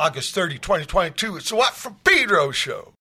August 30, 2022. It's the Watt from Pedro show.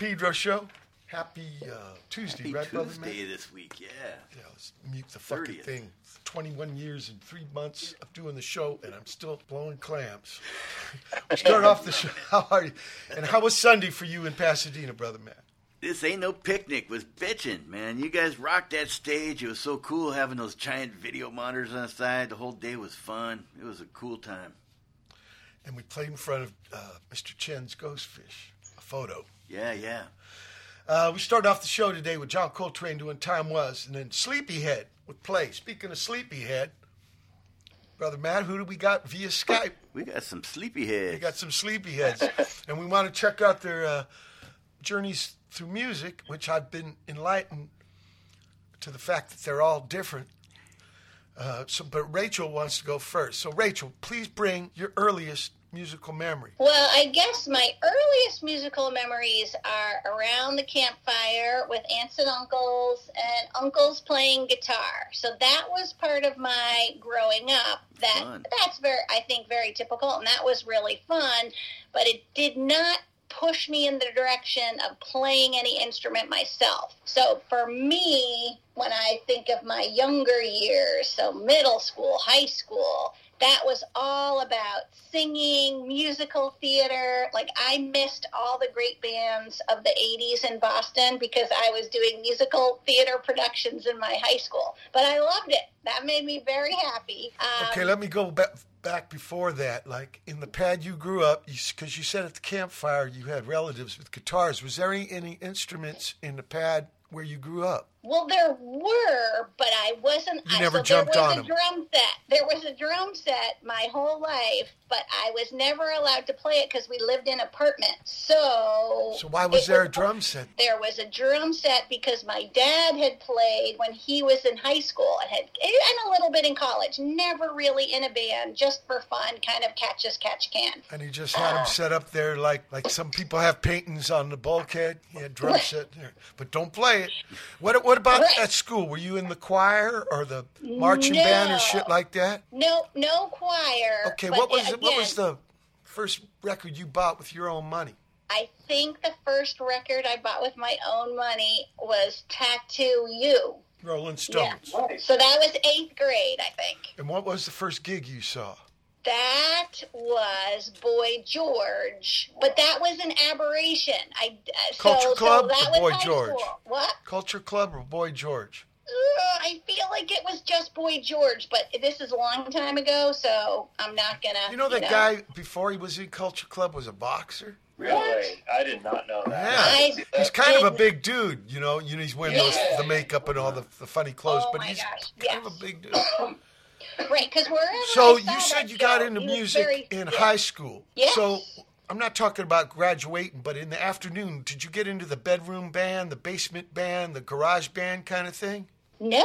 Pedro show. Happy uh, Tuesday, Happy right, brother Tuesday man? this week, yeah. Yeah, let's mute the fucking thing. 21 years and three months of doing the show, and I'm still blowing clams. we start off the show. How are you? And how was Sunday for you in Pasadena, brother man? This ain't no picnic. Was bitching, man. You guys rocked that stage. It was so cool having those giant video monitors on the side. The whole day was fun. It was a cool time. And we played in front of uh, Mr. Chen's Ghostfish, a photo. Yeah, yeah. Uh, we started off the show today with John Coltrane doing Time Was, and then Sleepyhead with play. Speaking of Sleepyhead, Brother Matt, who do we got via Skype? We got some sleepyheads. We got some Sleepyheads, and we want to check out their uh, journeys through music, which I've been enlightened to the fact that they're all different. Uh, so, but Rachel wants to go first. So, Rachel, please bring your earliest musical memory. Well, I guess my earliest musical memories are around the campfire with aunts and uncles and uncles playing guitar. So that was part of my growing up. That Fun. that's very I think very typical and that was really fun, but it did not push me in the direction of playing any instrument myself. So for me, when I think of my younger years, so middle school, high school, that was all about singing, musical theater. Like I missed all the great bands of the 80s in Boston because I was doing musical theater productions in my high school. But I loved it. That made me very happy. Um, Okay, let me go back back before that. Like in the pad you grew up, because you, said at the campfire you had relatives with guitars. Was there any, any instruments in the pad where you grew up? Well, there were, but I wasn't. You I- never so jumped there was on a 'em. drum set. There was a drum set my whole life, but I was never allowed to play it because we lived in apartments. So, So why was it there a drum set? There was a drum set because my dad had played when he was in high school and had and a little bit in college. Never really in a band, just for fun, kind of catch as catch can. And he just had them set up there like like some people have paintings on the bulkhead. He had drum set there, but don't play it. What what about at school? Were you in the choir or the marching band or shit like that? No, no choir. Okay, what was again, what was the first record you bought with your own money? I think the first record I bought with my own money was Tattoo You. Rolling Stones. Yeah. So that was eighth grade, I think. And what was the first gig you saw? That was Boy George, but that was an aberration. I uh, so, Culture Club so that or was Boy George? School. What? Culture Club or Boy George? Uh, I feel like it was just Boy George, but this is a long time ago, so I'm not gonna. You know that guy before he was in Culture Club was a boxer. Really? I did not know that. Yeah, I he's kind of a big dude. You know, you know he's wearing those, the makeup and all the, the funny clothes, Oh but he's gosh, kind of a big dude. Right, because wherever. So I you said that you got into music very- in yeah. high school. Yes. So I'm not talking about graduating, but in the afternoon, did you get into the bedroom band, the basement band, the garage band kind of thing? No,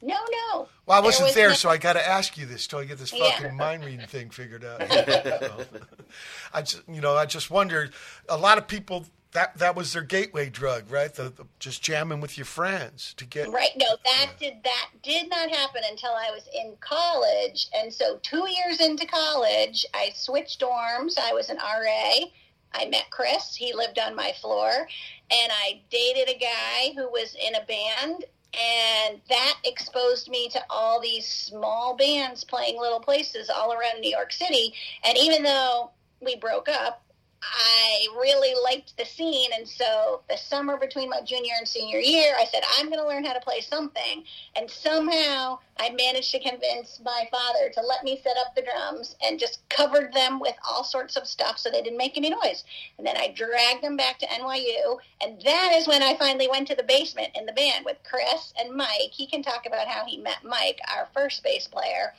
no, no. Well, I wasn't was there, no- so I got to ask you this till I get this Yeah. fucking mind reading thing figured out. I just, you know, I just wondered. A lot of people that that was their gateway drug, right? The, the- just jamming with your friends to get. Right. No, that did that did not happen until I was in college, and so two years into college, I switched dorms. I was an RA. I met Chris. He lived on my floor, and I dated a guy who was in a band. And that exposed me to all these small bands playing little places all around New York City. And even though we broke up, I really liked the scene, and so the summer between my junior and senior year, I said, I'm going to learn how to play something. And somehow I managed to convince my father to let me set up the drums and just covered them with all sorts of stuff so they didn't make any noise. And then I dragged them back to NYU, and that is when I finally went to the basement in the band with Chris and Mike. He can talk about how he met Mike, our first bass player.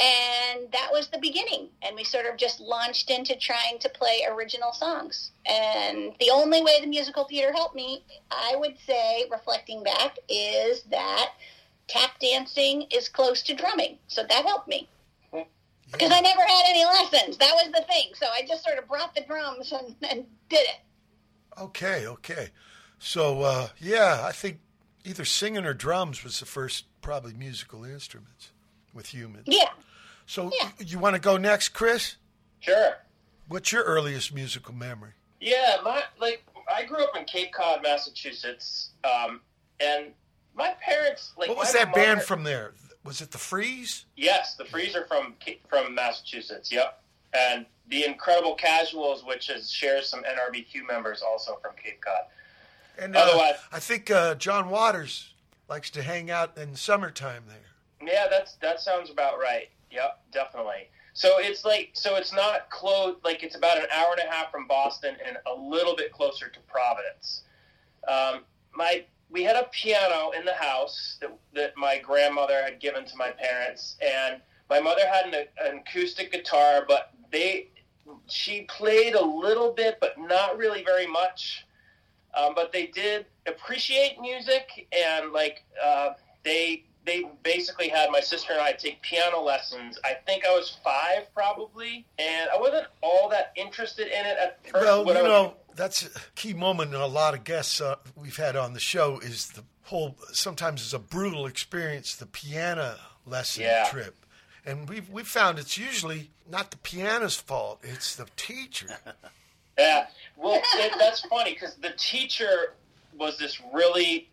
And that was the beginning. And we sort of just launched into trying to play original songs. And the only way the musical theater helped me, I would say, reflecting back, is that tap dancing is close to drumming. So that helped me. Because I never had any lessons. That was the thing. So I just sort of brought the drums and, and did it. Okay, okay. So uh, yeah, I think either singing or drums was the first probably musical instruments with humans. Yeah. So Yeah. you want to go next, Chris? Sure. What's your earliest musical memory? Yeah, my like I grew up in Cape Cod, Massachusetts, um, and my parents like. What was my that band from there? Was it the Freeze? Yes, the Freezer from from Massachusetts. Yep, and the Incredible Casuals, which is shares some NRBQ members also from Cape Cod. And uh, Otherwise- I think uh, John Waters likes to hang out in summertime there. Yeah, that's that sounds about right. Yep, definitely. So it's like so it's not close. Like it's about an hour and a half from Boston and a little bit closer to Providence. Um, my we had a piano in the house that that my grandmother had given to my parents, and my mother had an, an acoustic guitar, but they she played a little bit, but not really very much. Um, but they did appreciate music, and like uh, they they basically had my sister and I take piano lessons. I think I was five probably, and I wasn't all that interested in it at first. Well, you I was- know, that's a key moment in a lot of guests uh, we've had on the show is the whole, sometimes it's a brutal experience, the piano lesson Yeah. trip. And we've, we've found it's usually not the piano's fault, it's the teacher. Yeah, well, it, that's funny because the teacher was this really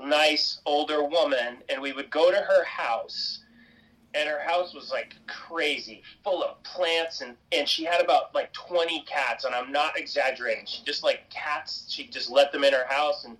nice older woman, and we would go to her house, and her house was like crazy, full of plants, and and she had about like twenty cats, and I'm not exaggerating. She just like cats. She just let them in her house, and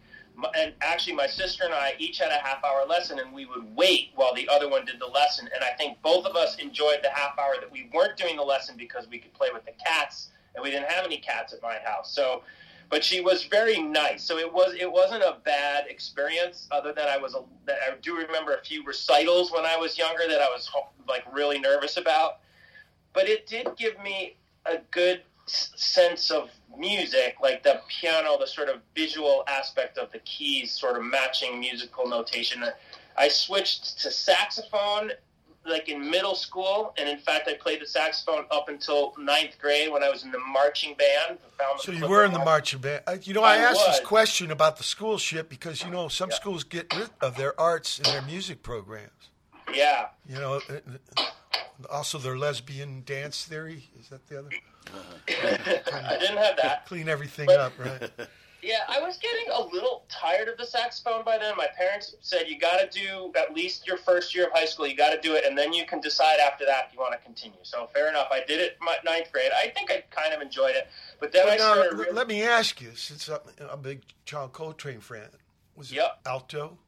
and actually my sister and I each had a half hour lesson, and we would wait while the other one did the lesson, and I think both of us enjoyed the half hour that we weren't doing the lesson because we could play with the cats and we didn't have any cats at my house. So, but she was very nice. So it was it wasn't a bad experience. Other than I was a, I do remember a few recitals when I was younger that I was like really nervous about. But it did give me a good sense of music, like the piano, the sort of visual aspect of the keys, sort of matching musical notation. I switched to saxophone like in middle school, and in fact, I played the saxophone up until ninth grade when I was in the marching band. the So you were in the marching band. Uh, You know, I, I asked this question about the school shit because, you know, some Yeah. schools get rid of their arts and their music programs. Yeah, You know, uh, uh, also their lesbian dance theory. Is that the other? I didn't have that. Clean everything But- up, right? Yeah, I was getting a little tired of the saxophone by then. My parents said you got to do at least your first year of high school. You got to do it, and then you can decide after that if you want to continue. So fair enough. I did it my ninth grade. I think I kind of enjoyed it, but then I Now, started. really- let me ask you, since I'm a big John Coltrane fan, was it Yep. alto,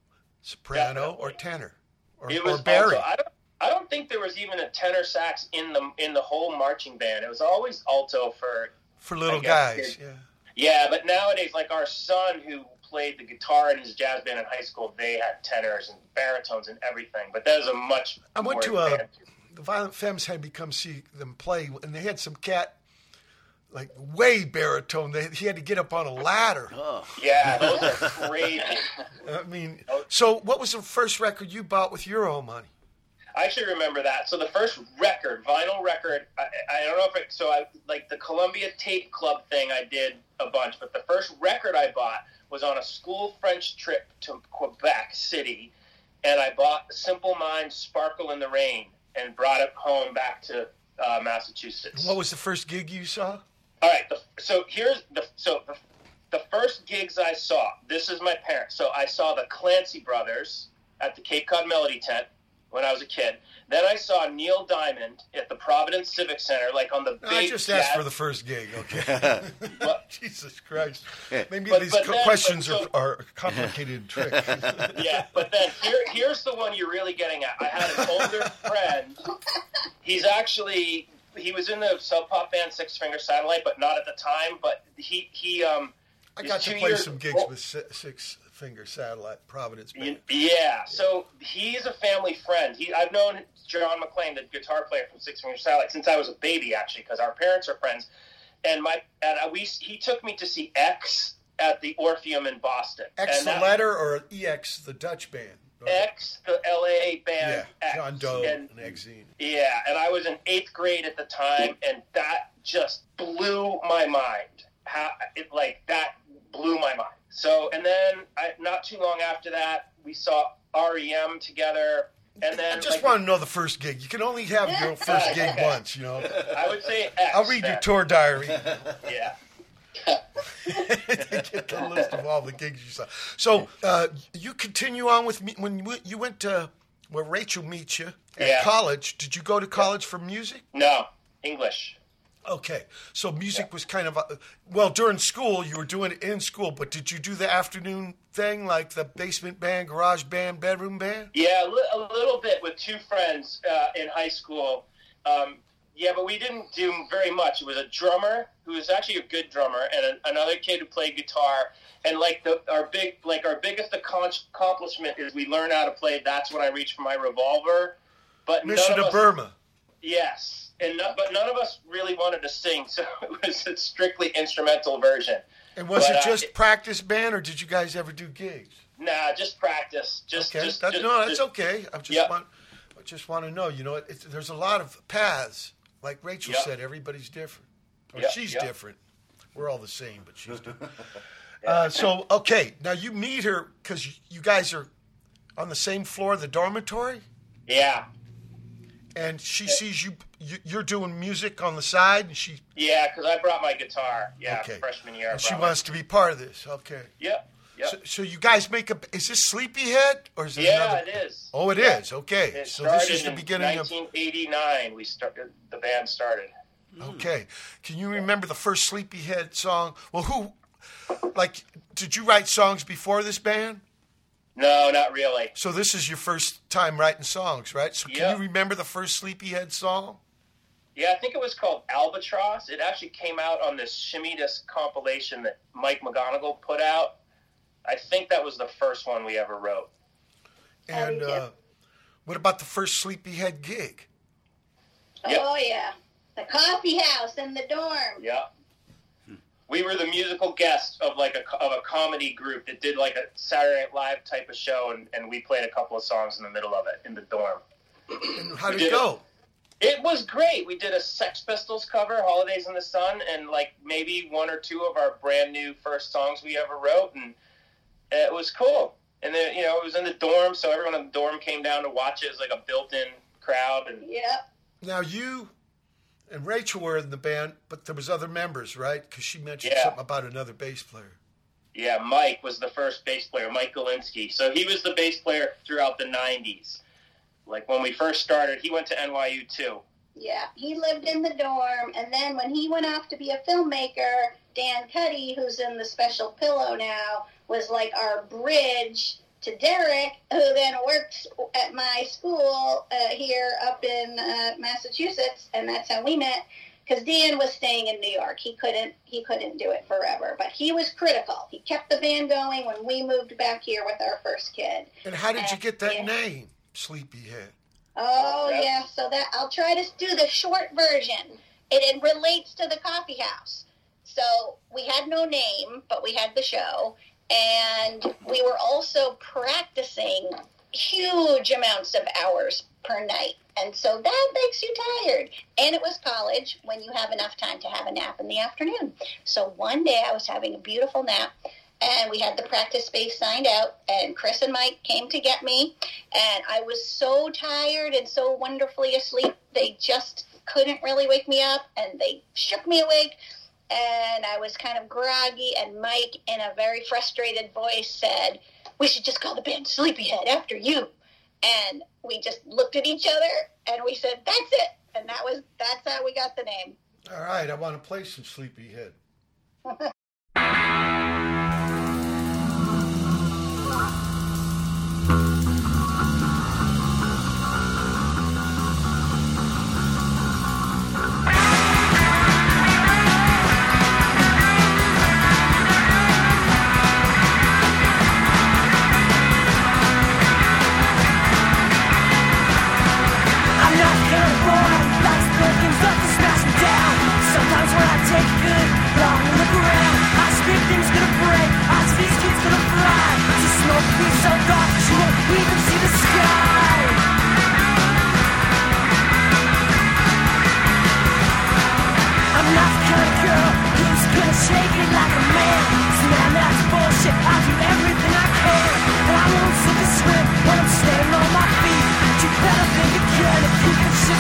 soprano, or tenor, or, it was or bari? I don't. I don't think there was even a tenor sax in the in the whole marching band. It was always alto for for little guess guys? it- Yeah. Yeah, but nowadays, like our son who played the guitar in his jazz band in high school, they had tenors and baritones and everything. But that is a much. I went more to uh, a the Violent Femmes had me come see them play, and they had some cat like way baritone. They, he had to get up on a ladder. Oh, Yeah, those are crazy. I mean, oh. so what was the first record you bought with your own money? I should remember that. So the first record, vinyl record, I, I don't know if it. So I like the Columbia Tape Club thing. I did a bunch, but the first record I bought was on a school French trip to Quebec City, and I bought Simple Minds "Sparkle in the Rain" and brought it home back to uh, Massachusetts. What was the first gig you saw? All right. The, so here's the so the, the first gigs I saw. This is my parents. So I saw the Clancy Brothers at the Cape Cod Melody Tent when I was a kid. Then I saw Neil Diamond at the Providence Civic Center, like on the big. I just asked jazz- for the first gig. Okay. What? Jesus Christ. Maybe But- these but co- then- questions so- are, are complicated tricks. yeah, but then here, here's the one you're really getting at. I had an older friend. He's actually he was in the Sub Pop band Six Finger Satellite, but not at the time. But he he um. I is got to play years- some gigs oh, with Si- Six Finger Satellite Providence Band. Yeah, so he's a family friend. He, I've known John MacLean, the guitar player from Six Finger Satellite, since I was a baby, actually, because our parents are friends. And my and I, we he took me to see X at the Orpheum in Boston. X the letter or EX the Dutch band? X, the LA Yeah, band X. John Doe And, and Exene. yeah, and I was in eighth grade at the time, and that just blew my mind. How it like that blew my mind. So, and then I, not too long after that, we saw REM together, and then I just like, want to know the first gig. You can only have your first gig once, you know. I would say X. I'll read your tour diary. Yeah. Get the list of all the gigs you saw. So uh, you continue on with me when you went- you went to where Rachel meets you at Yeah. college. Did you go to college for music? No, English. Okay, so music was kind of a, well during school. You were doing it in school, but did you do the afternoon thing like the basement band, garage band, bedroom band? Yeah, a, li- a little bit with two friends uh, in high school. Um, yeah, but we didn't do very much. It was a drummer who was actually a good drummer, and a, another kid who played guitar. And like the our big like our biggest accom- accomplishment is we learned how to play. That's when I Reach for my revolver. But Mission to of Burma. Yes, and no, but none of us really wanted to sing, so it was a strictly instrumental version. And was But, it uh, just it- practice band, or did you guys ever do gigs? Nah, just practice. Just, Okay, just, that, just no, that's just- okay. I just Yep. want, I just want to know. You know, it's, there's a lot of paths. Like Rachel Yep. said, everybody's different, or Yep, she's yep. different. We're all the same, but she's different. uh, so okay, now you meet her because you guys are on the same floor of the dormitory, Yeah, and she sees you, you. You're doing music on the side, and she yeah, because I brought my guitar. Yeah, Okay. freshman year. And she brought my- wants to be part of this. Okay. Yep, yep. So, so you guys make a. Is this Sleepyhead or is it yeah, another? it is. Oh, it is. Okay. It so this is the in beginning of. 1989. We started. The band started. Hmm. Okay. Can you remember the first Sleepyhead song? Well, who, like, did you write songs before this band? No, not really. So this is your first time writing songs, right? So can Yeah. you remember the first Sleepyhead song? Yeah, I think it was called Albatross. It actually came out on this Shimmy Disc compilation that Mike McGonigal put out. I think that was the first one we ever wrote. And Oh, uh, what about the first Sleepyhead gig? Yep. Oh yeah, the coffee house in the dorm. Yeah. We were the musical guest of like a of a comedy group that did like a Saturday Night Live type of show, and, and we played a couple of songs in the middle of it in the dorm. And how did it go? It was great. We did a Sex Pistols cover, "Holidays in the Sun," and like maybe one or two of our brand new first songs we ever wrote, and it was cool. And then you know it was in the dorm, so everyone in the dorm came down to watch it. It was like a built-in crowd, and yeah. Now you and Rachel were in the band, but there was other members, right? Because she mentioned Yeah. something about another bass player. Yeah, Mike was the first bass player, Mike Galinsky. So he was the bass player throughout the 90s. Like when we first started, he went to NYU too. Yeah, he lived in the dorm, and then when he went off to be a filmmaker, Dan Cuddy, who's in the Special Pillow now, was like our bridge to Derek, who then works at my school uh, here up in uh, Massachusetts, and that's how we met. Because Dan was staying in New York, he couldn't he couldn't do it forever, but he was critical. He kept the band going when we moved back here with our first kid. And how did you get that Yeah. name, Sleepyhead? Oh Yeah. yeah, so that I'll try to do the short version. It, it relates to the coffee house. So we had no name, but we had the show, and we were also practicing huge amounts of hours per night. And so that makes you tired. And it was college when you have enough time to have a nap in the afternoon. So one day I was having a beautiful nap and we had the practice space signed out and Chris and Mike came to get me and I was so tired and so wonderfully asleep they just couldn't really wake me up and they shook me awake and I was kind of groggy and Mike in a very frustrated voice said we should just call the band Sleepyhead after you. And we just looked at each other and we said that's it. And that was that's how we got the name. All right, I want to play some Sleepyhead.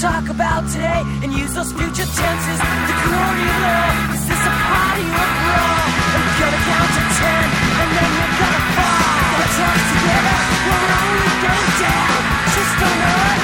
talk about today and use those future tenses. The glory law, is this a party or a brawl? I'm gonna count to ten and then you're gonna fall. Gonna talk together, we're only going down. Just don't know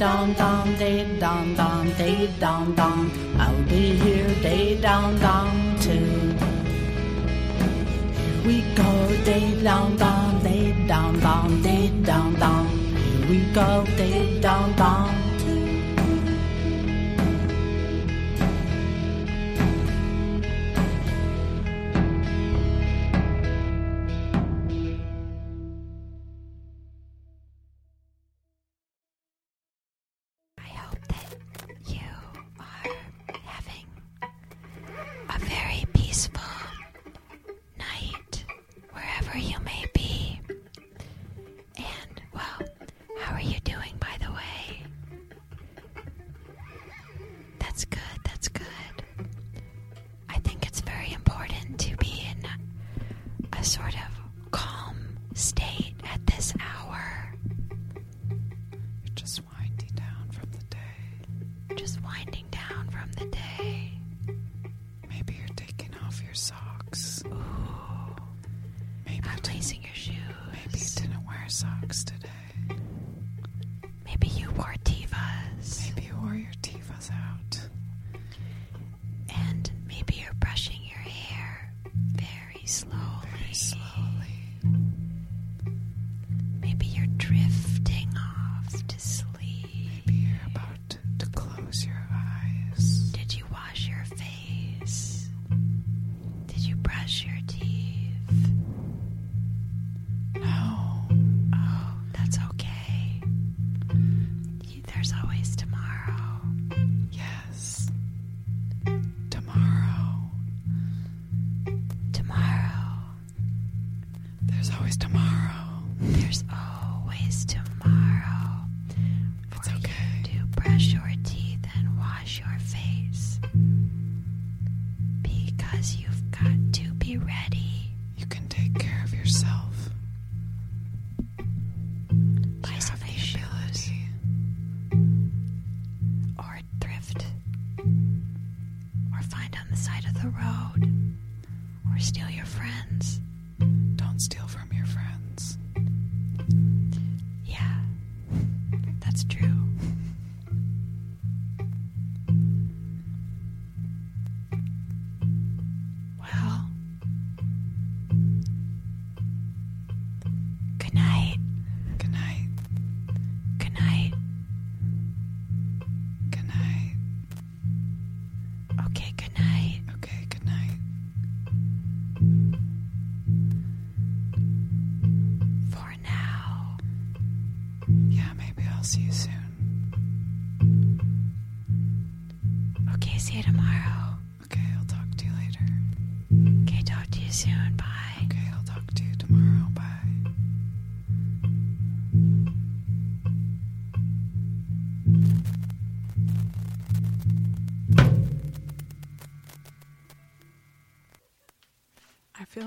down, down, day down, down, day down, down. I'll be here day down, down too. Here we go day down, down, day down, down, day down, down. Here we go day down, down.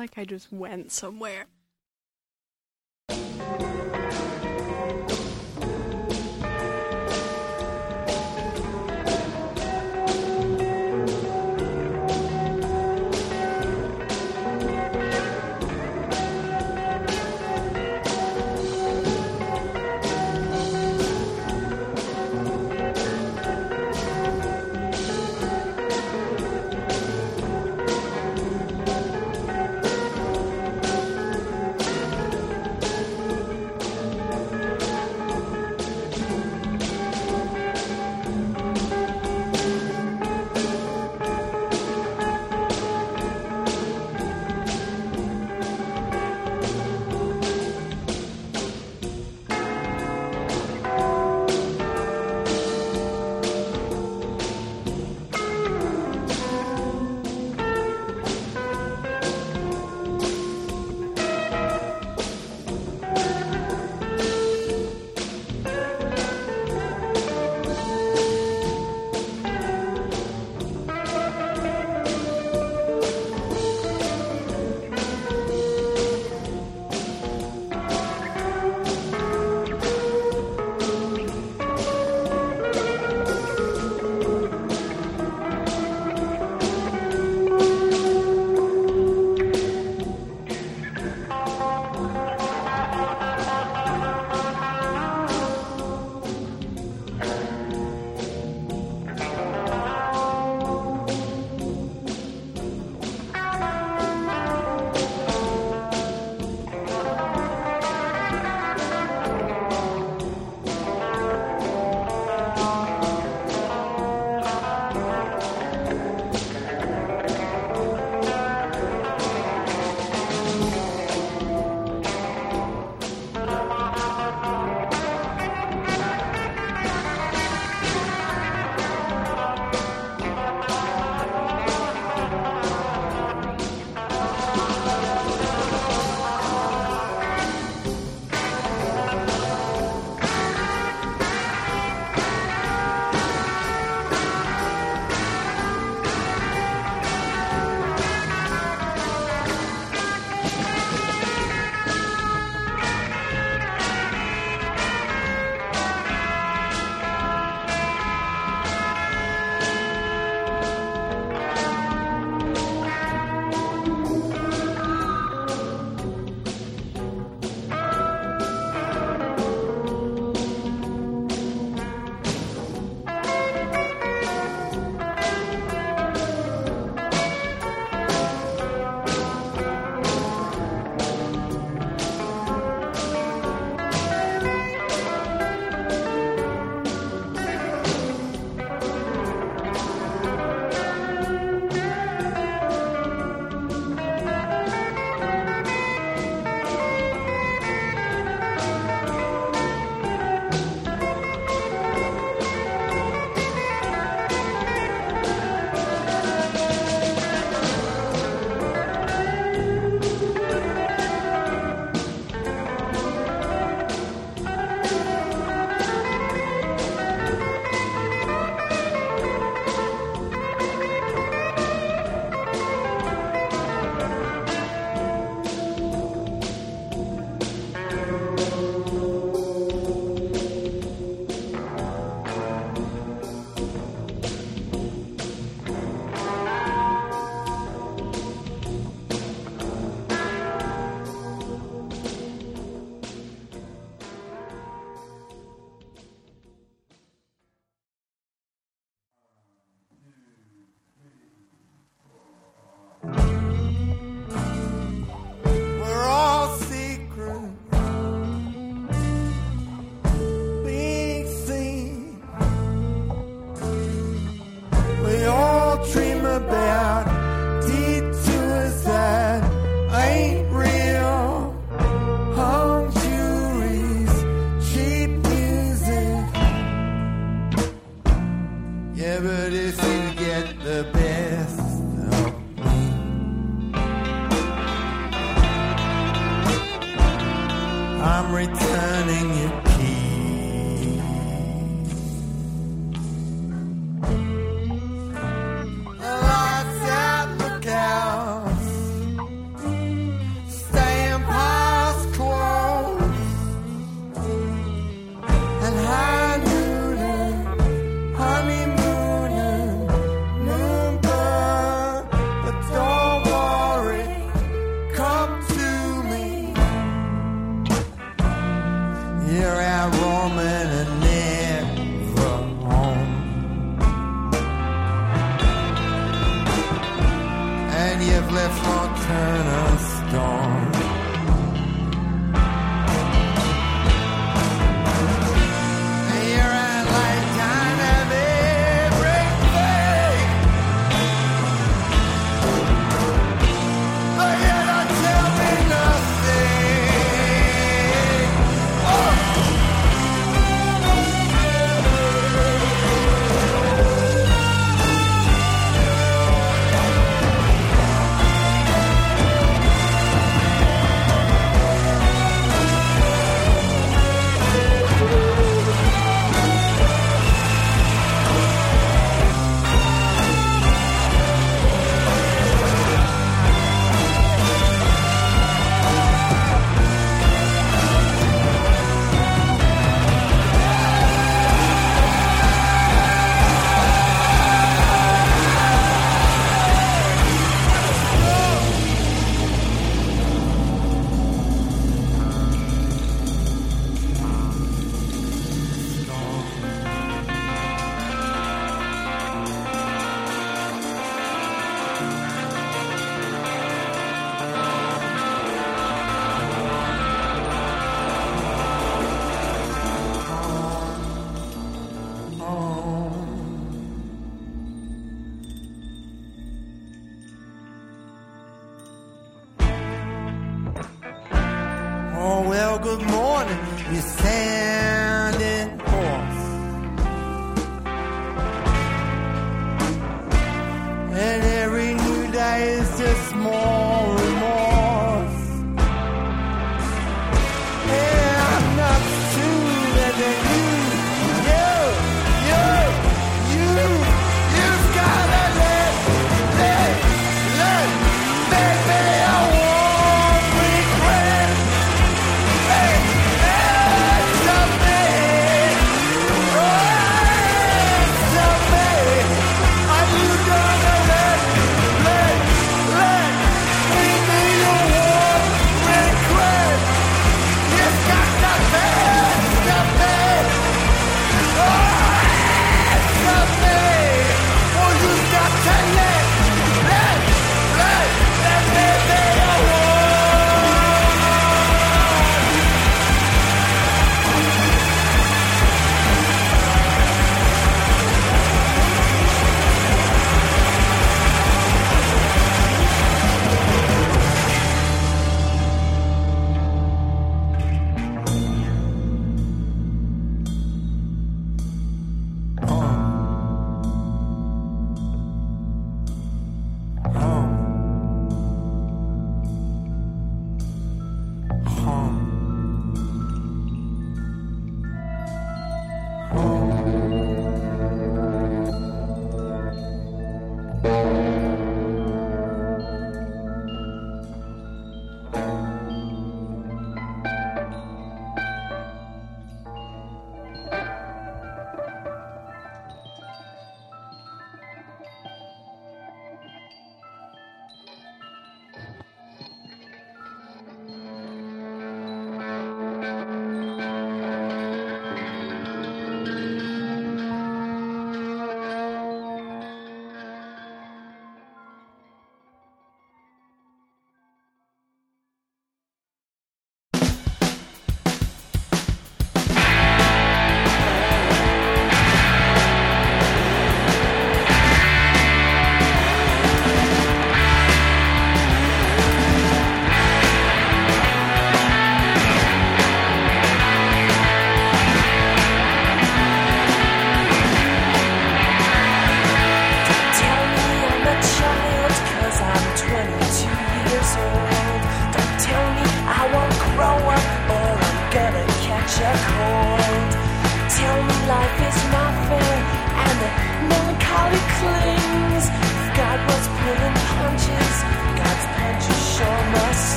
like I just went somewhere.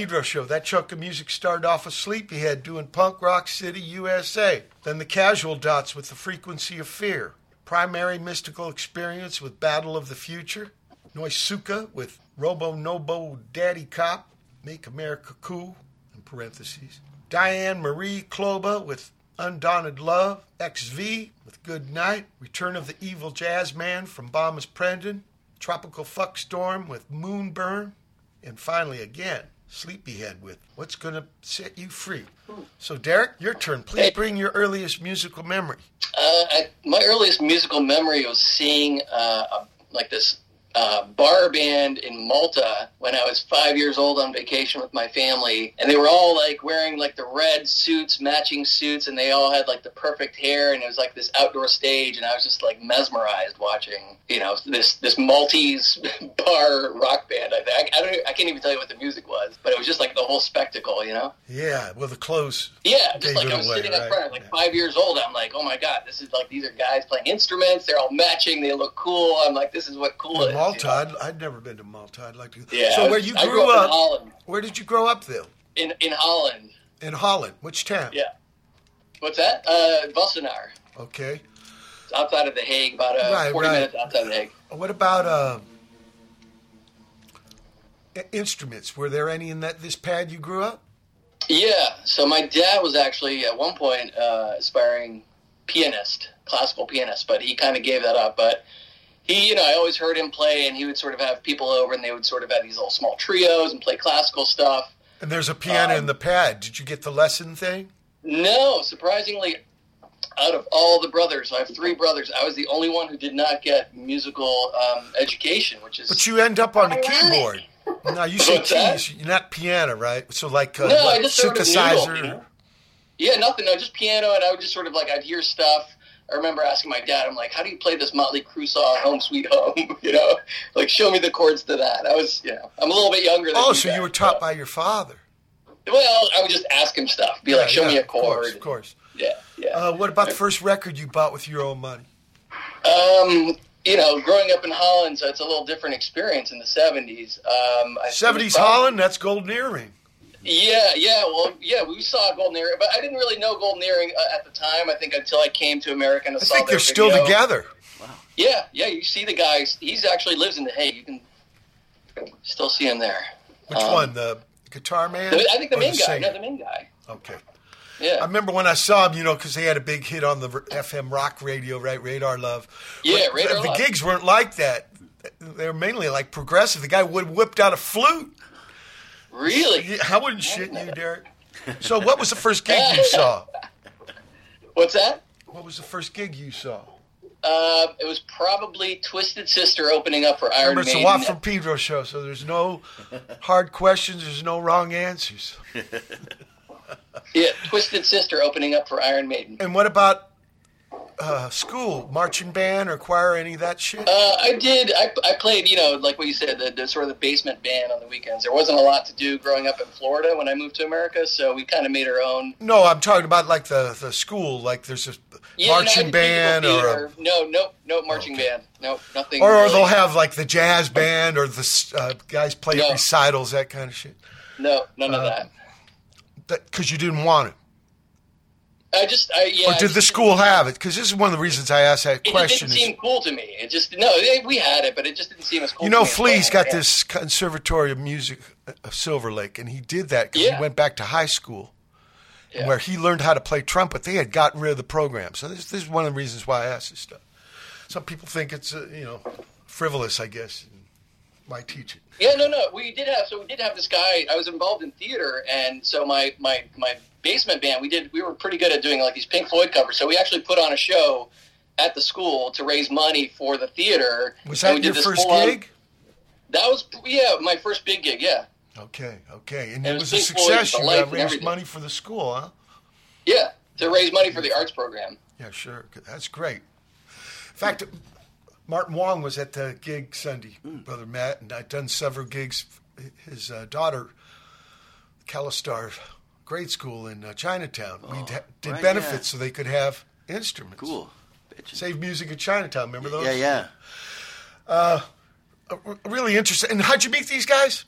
Pedro Show. That chunk of music started off with Sleepyhead doing Punk Rock City, USA. Then the Casual Dots with The Frequency of Fear. Primary Mystical Experience with Battle of the Future. Noisukka with Robo Nobo Daddy Cop, Make America Cool, in parentheses. Diane Marie Kloba with Undaunted Love. XV with Good Night. Return of the Evil Jazz Man from Bomis Prendin. Tropical Fuckstorm with Moonburn. And finally, again, Sleepyhead with What's Gonna Set You Free. So, Derek, your turn. Please bring your earliest musical memory. Uh, I, my earliest musical memory was seeing uh, a, like this uh, bar band in Malta when I was five years old on vacation with my family, and they were all like wearing like the red suits, matching suits, and they all had like the perfect hair, and it was like this outdoor stage, and I was just like mesmerized watching, you know, this this Maltese bar rock band. I, I, I don't, I can't even tell you what the music was, but it was just like the whole spectacle, you know. Yeah, well, the clothes. Yeah, just like I was away, sitting right? up front, like five years old. I'm like, oh my god, this is like these are guys playing instruments. They're all matching. They look cool. I'm like, this is what cool is. Malta, I'd, I'd never been to Malta. I'd like to. Yeah, so, where you grew, grew up in up, Holland. where did you grow up, though? In in Holland. In Holland. Which town? Yeah. What's that? Uh, Wassenaar. Okay. It's outside of the Hague, about uh, Right, 40 right. minutes outside of the Hague. What about uh, instruments? Were there any in that this pad you grew up? Yeah. So my dad was actually at one point uh, aspiring pianist, classical pianist, but he kind of gave that up. But he, you know, I always heard him play, and he would sort of have people over, and they would sort of have these little small trios and play classical stuff. And there's a piano Um, in the pad. Did you get the lesson thing? No, surprisingly, out of all the brothers, I have three brothers. I was the only one who did not get musical um, education, which is But you end up on the keyboard. No, you say keys. You're not piano, right? So like uh, No, I what, just sort of synthesizer. noodled, you know? yeah, nothing. No, just piano, and I would just sort of like I'd hear stuff. I remember asking my dad, I'm like, "How do you play this Motley Crue song, Home Sweet Home?" you know, like show me the chords to that. I was, you know, I'm a little bit younger. than Oh, you so guys, you were taught by your father. Well, I would just ask him stuff, be like, "Show yeah, me a of course, chord." Of course. Yeah, yeah. Uh, what about the first record you bought with your own money? Um, you know, growing up in Holland, so it's a little different experience in the '70s. Um, I- 70s probably- Holland, that's Golden Earring. Yeah, yeah, well, yeah, we saw Golden Earring, but I didn't really know Golden Earring uh, at the time. I think until I came to America and I saw think they're still video. together. Yeah, yeah, you see the guy. He's actually lives in the Hague. You can still see him there. Which Um, one? The guitar man? The- I think the main guy. singer? No, the main guy. Okay. Yeah. I remember when I saw him, you know, because they had a big hit on the FM rock radio, right? Radar Love. Yeah, But Radar the, Love. The gigs weren't like that. They were mainly like progressive. The guy would whipped out a flute. Really? I wouldn't shit you, Derek. So, what was the first gig you saw? What's that? What was the first gig you saw? Uh, it was probably Twisted Sister opening up for Iron Remember, it's a Maiden. Watt from Pedro show, so there's no hard questions. There's no wrong answers. Yeah, Twisted Sister opening up for Iron Maiden. And what about uh, school, marching band or choir, any of that shit? Uh, I did. I, I played, you know, like what you said, the, the sort of the basement band on the weekends. There wasn't a lot to do growing up in Florida when I moved to America, so we kind of made our own. No, I'm talking about like the, the school, like there's a Yeah, marching did band or theater. no, no, no marching band, no, nothing. or, really. they'll have like the jazz band or the uh, guys play No. recitals, that kind of shit. no, none of uh, that. Because you didn't want it, I just, I yeah. or did the school have it? Because this is one of the reasons I asked that question. It didn't seem cool to me. It just no, we had it, but it just didn't seem as cool. you know, Flea's got it. this conservatory of music of Silver Lake, and he did that because Yeah. he went back to high school, Yeah. where he learned how to play trumpet. They had gotten rid of the program, so this, this is one of the reasons why I asked this stuff. Some people think it's uh, you know frivolous, I guess. Why teach it? Yeah, no, no. We did have so we did have this guy. I was involved in theater, and so my my my basement band. We did we were pretty good at doing like these Pink Floyd covers. So we actually put on a show at the school to raise money for the theater. Was that we your this first full-on- gig? That was yeah, my first big gig. Yeah, Okay, okay, and It it was was a success. The You got raised money for the school, huh? yeah, to raise money for the arts program. Yeah, sure. That's great. In fact, Martin Wong was at the gig Sunday, brother Matt, and I'd done several gigs. His uh, daughter, Calistar grade school in uh, Chinatown. we ha- did right, benefits yeah. so they could have instruments. Cool. Save music in Chinatown. Remember those? Yeah, yeah. Uh, really interesting. And how'd you meet these guys?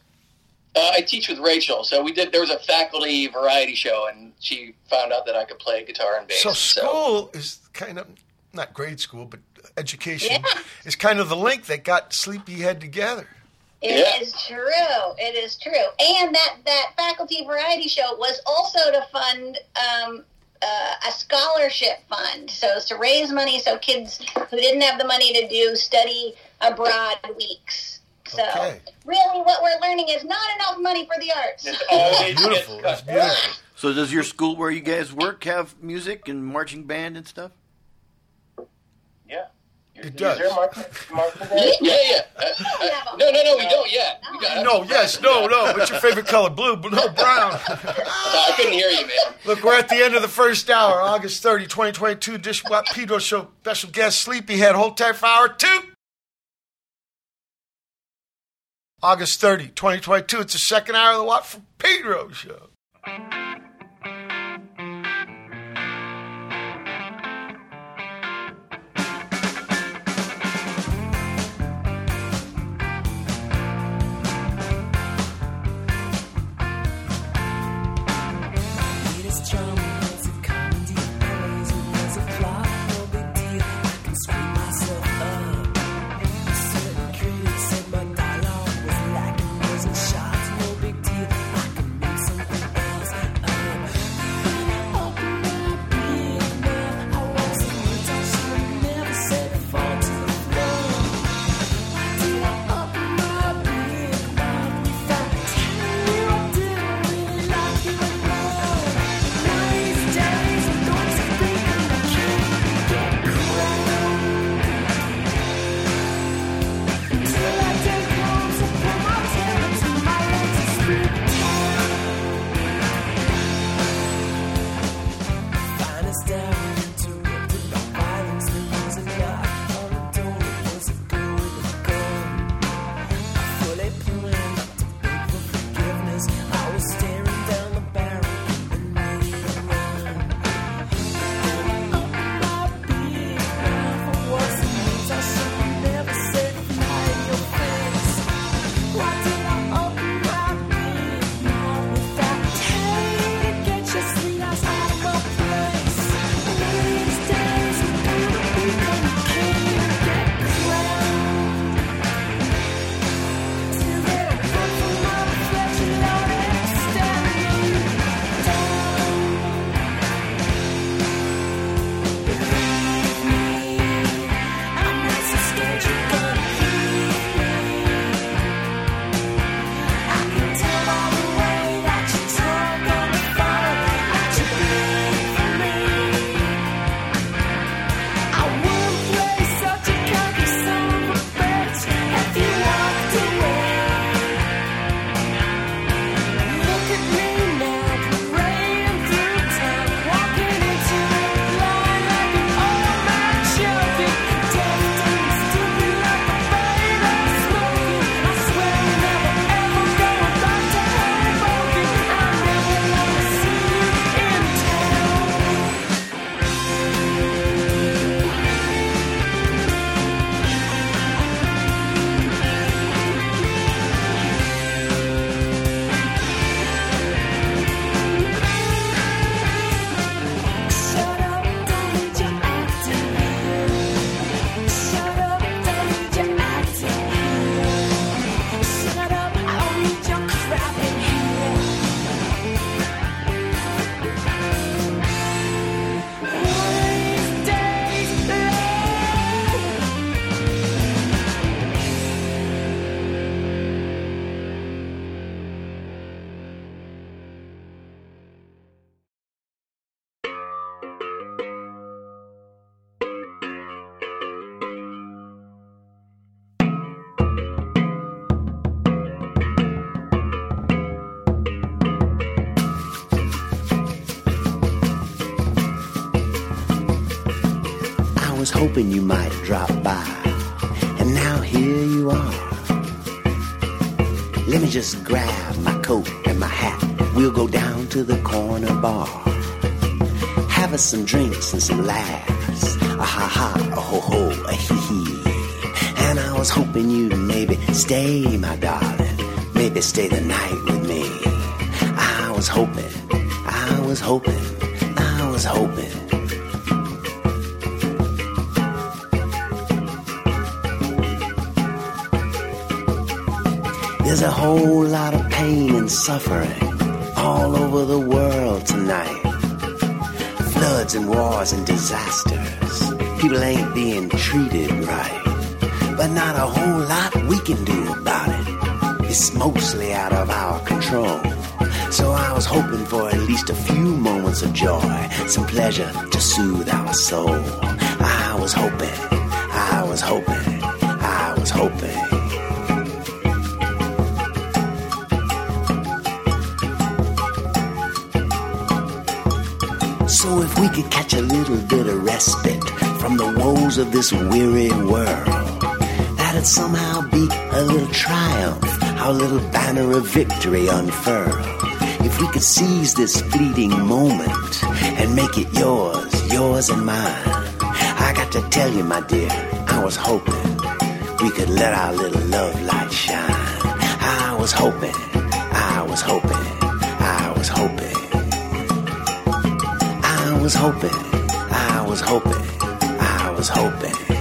Uh, I teach with Rachel, so we did. There was a faculty variety show, and she found out that I could play guitar and bass. So school is kind of not grade school, but education is kind of the link that got Sleepyhead together. It is true. It is true. And that, that faculty variety show was also to fund um, uh, a scholarship fund. So it's to raise money so kids who didn't have the money to do study abroad weeks. So Okay. really what we're learning is not enough money for the arts. It's beautiful. It's beautiful. So does your school where you guys work have music and marching band and stuff? Yeah. It does. Is there Mark, Mark yeah, yeah. Uh, uh, no, no, no, we don't yet. We got, No, yes, no, no. What's your favorite color? Blue, but no brown. I couldn't hear you, man. Look, we're at the end of the first hour, August 30, 2022. Dishwap Pedro Show. Special guest, Sleepyhead. Hold tight for hour two. August 30, 2022. It's the second hour of the Watt from Pedro Show. Hoping you might drop by. And now here you are. Let me just grab my coat and my hat. We'll go down to the corner bar. Have us some drinks and some laughs. A ha ha, a ho ho, a hee hee. And I was hoping you'd maybe stay, my darling. Maybe stay the night with me. I was hoping, I was hoping, I was hoping. A whole lot of pain and suffering all over the world tonight. Floods and wars and disasters. People ain't being treated right. But not a whole lot we can do about it. It's mostly out of our control. So I was hoping for at least a few moments of joy, some pleasure to soothe our soul. I was hoping, I was hoping, I was hoping. If we could catch a little bit of respite from the woes of this weary world, that'd somehow be a little triumph, our little banner of victory unfurl. If we could seize this fleeting moment and make it yours, yours and mine. I got to tell you, my dear, I was hoping we could let our little love light shine. I was hoping, I was hoping, was hoping, I was hoping, I was hoping.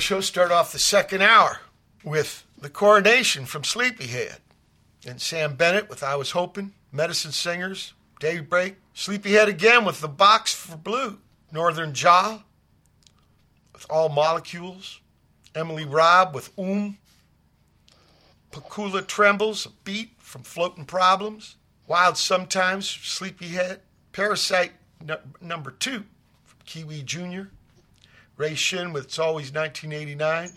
Show start off the second hour with the coronation from Sleepyhead. And Samm Bennett with I Was Hoping, Medicine Singers, Daybreak, Sleepyhead again with The Box for Blue, Northern Jaw with All Molecules, Emily Robb with Um, Pakula Trembles, a beat from Floating Problems, Wild Sometimes, Sleepyhead, Parasite nu- number two from Kiwi Jr., Ray Shinn with It's Always 1989,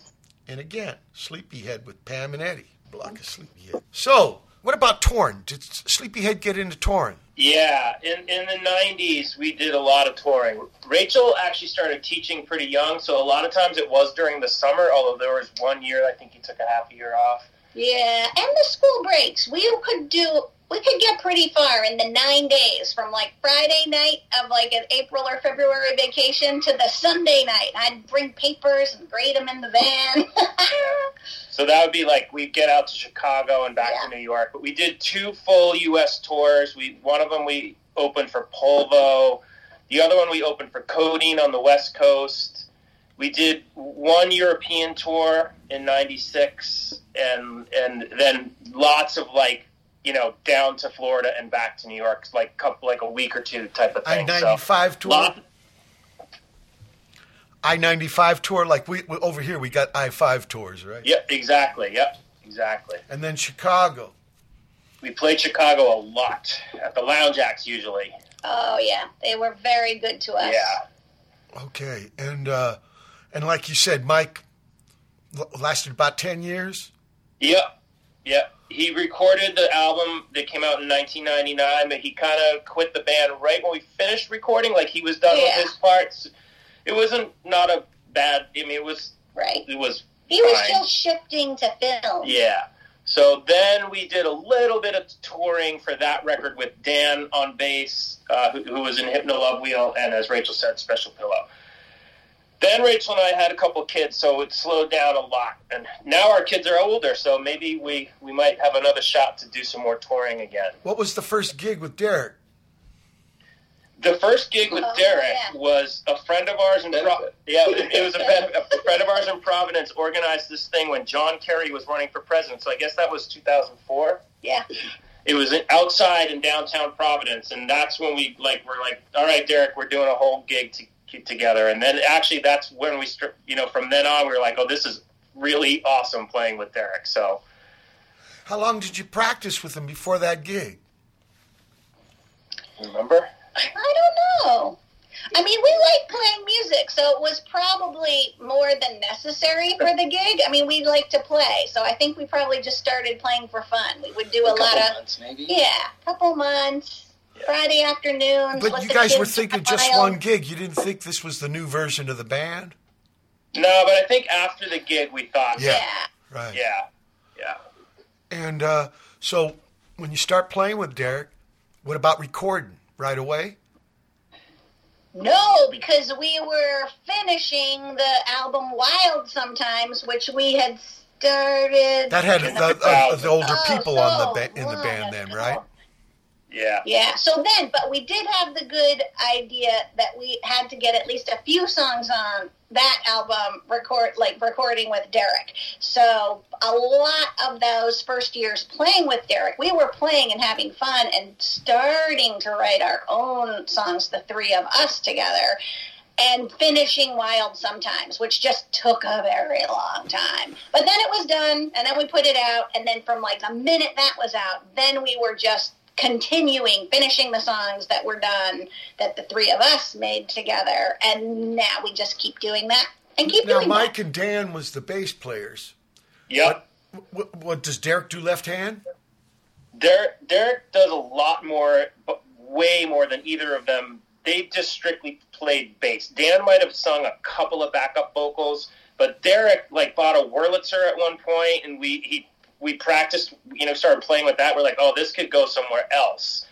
and again, Sleepyhead with Pam and Eddie, block of Sleepyhead. So, what about Torn? Did Sleepyhead get into Torn? Yeah, in in the '90s, we did a lot of touring. Rachel actually started teaching pretty young, so a lot of times it was during the summer. Although there was one year, I think he took a half a year off. Yeah, and the school breaks. We could do. We could get pretty far in the nine days from like Friday night of like an April or February vacation to the Sunday night. I'd bring papers and grade them in the van. So that would be like we'd get out to Chicago and back to New York. But we did two full U.S. tours. We one of them we opened for Polvo, the other one we opened for Codeine on the West Coast. We did one European tour in '96, and and then lots of like you know down to Florida and back to New York, like couple like a week or two type of thing. I ninety five so, tour. lot- I ninety five tour. Like we we- over here, we got I five tours, right? Yep, exactly. Yep, exactly. And then Chicago. We played Chicago a lot at the Lounge Ax usually. oh yeah, they were very good to us. Yeah. Okay, and uh, and like you said, Mike l- lasted about ten years. Yep, yep. He recorded the album that came out in 1999, but he kind of quit the band right when we finished recording. Like he was done Yeah. with his parts. It wasn't not a bad. I mean, it was right. It was. He was still shifting to film. Yeah. So then we did a little bit of touring for that record with Dan on bass, uh, who, who was in Hypnolovewheel, and as Rachel said, Special Pillow. Then Rachel and I had a couple kids, so it slowed down a lot. And now our kids are older, so maybe we, we might have another shot to do some more touring again. What was the first gig with Derek? The first gig with Oh, Derek yeah. was a friend of ours in Pro- yeah, it, it was a, a friend of ours in Providence organized this thing when John Kerry was running for president. So I guess that was 2004. Yeah. It was outside in downtown Providence, and that's when we like were like, all right, Derek, we're doing a whole gig to, together. And then actually, that's when we, start, you know, from then on, we were like, oh, this is really awesome playing with Derek. So How long did you practice with him before that gig? remember. I don't know. I mean, we like playing music, so it was probably more than necessary for the gig. I mean, we like to play, so I think we probably just started playing for fun. We would do a, A couple lot of months, maybe. yeah, couple months, Friday afternoons. But you guys were thinking smile. just one gig. You didn't think this was the new version of the band? No, but I think after the gig, we thought, Yeah. Yeah. Right. yeah, yeah. And uh, so when you start playing with Derek, what about recording right away? No, because we were finishing the album Wild sometimes, which we had started. That had the, uh, the older Oh, people on the so ba- in the band then, ago. right? Yeah. Yeah. So then, but we did have the good idea that we had to get at least a few songs on that album record, like recording with Derek. So a lot of those first years playing with Derek, we were playing and having fun and starting to write our own songs, the three of us together. And finishing Wild sometimes, which just took a very long time. But then it was done, and then we put it out, and then from like the minute that was out, then we were just continuing finishing the songs that were done that the three of us made together and now we just keep doing that and keep Now doing Mike and Dan was the bass players. Yep. What, what does Derek do left hand? Derek, Derek does a lot more, but way more than either of them. They just strictly played bass. Dan might have sung a couple of backup vocals, but Derek like bought a Wurlitzer at one point, and we he we practiced. You know, started playing with that. We're like, oh, this could go somewhere else.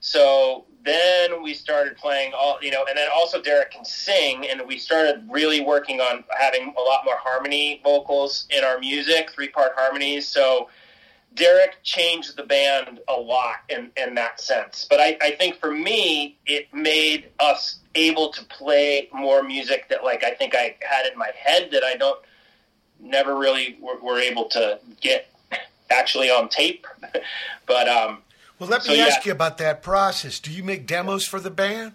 So then we started playing all, you know, and then also Derek can sing, and we started really working on having a lot more harmony vocals in our music, three part harmonies. So Derek changed the band a lot in, in that sense. But I, I think for me, it made us able to play more music that like I think I had in my head that I don't never really were, were able to get actually on tape. but um, Well, let So, me yeah. ask you about that process. Do you make demos for the band?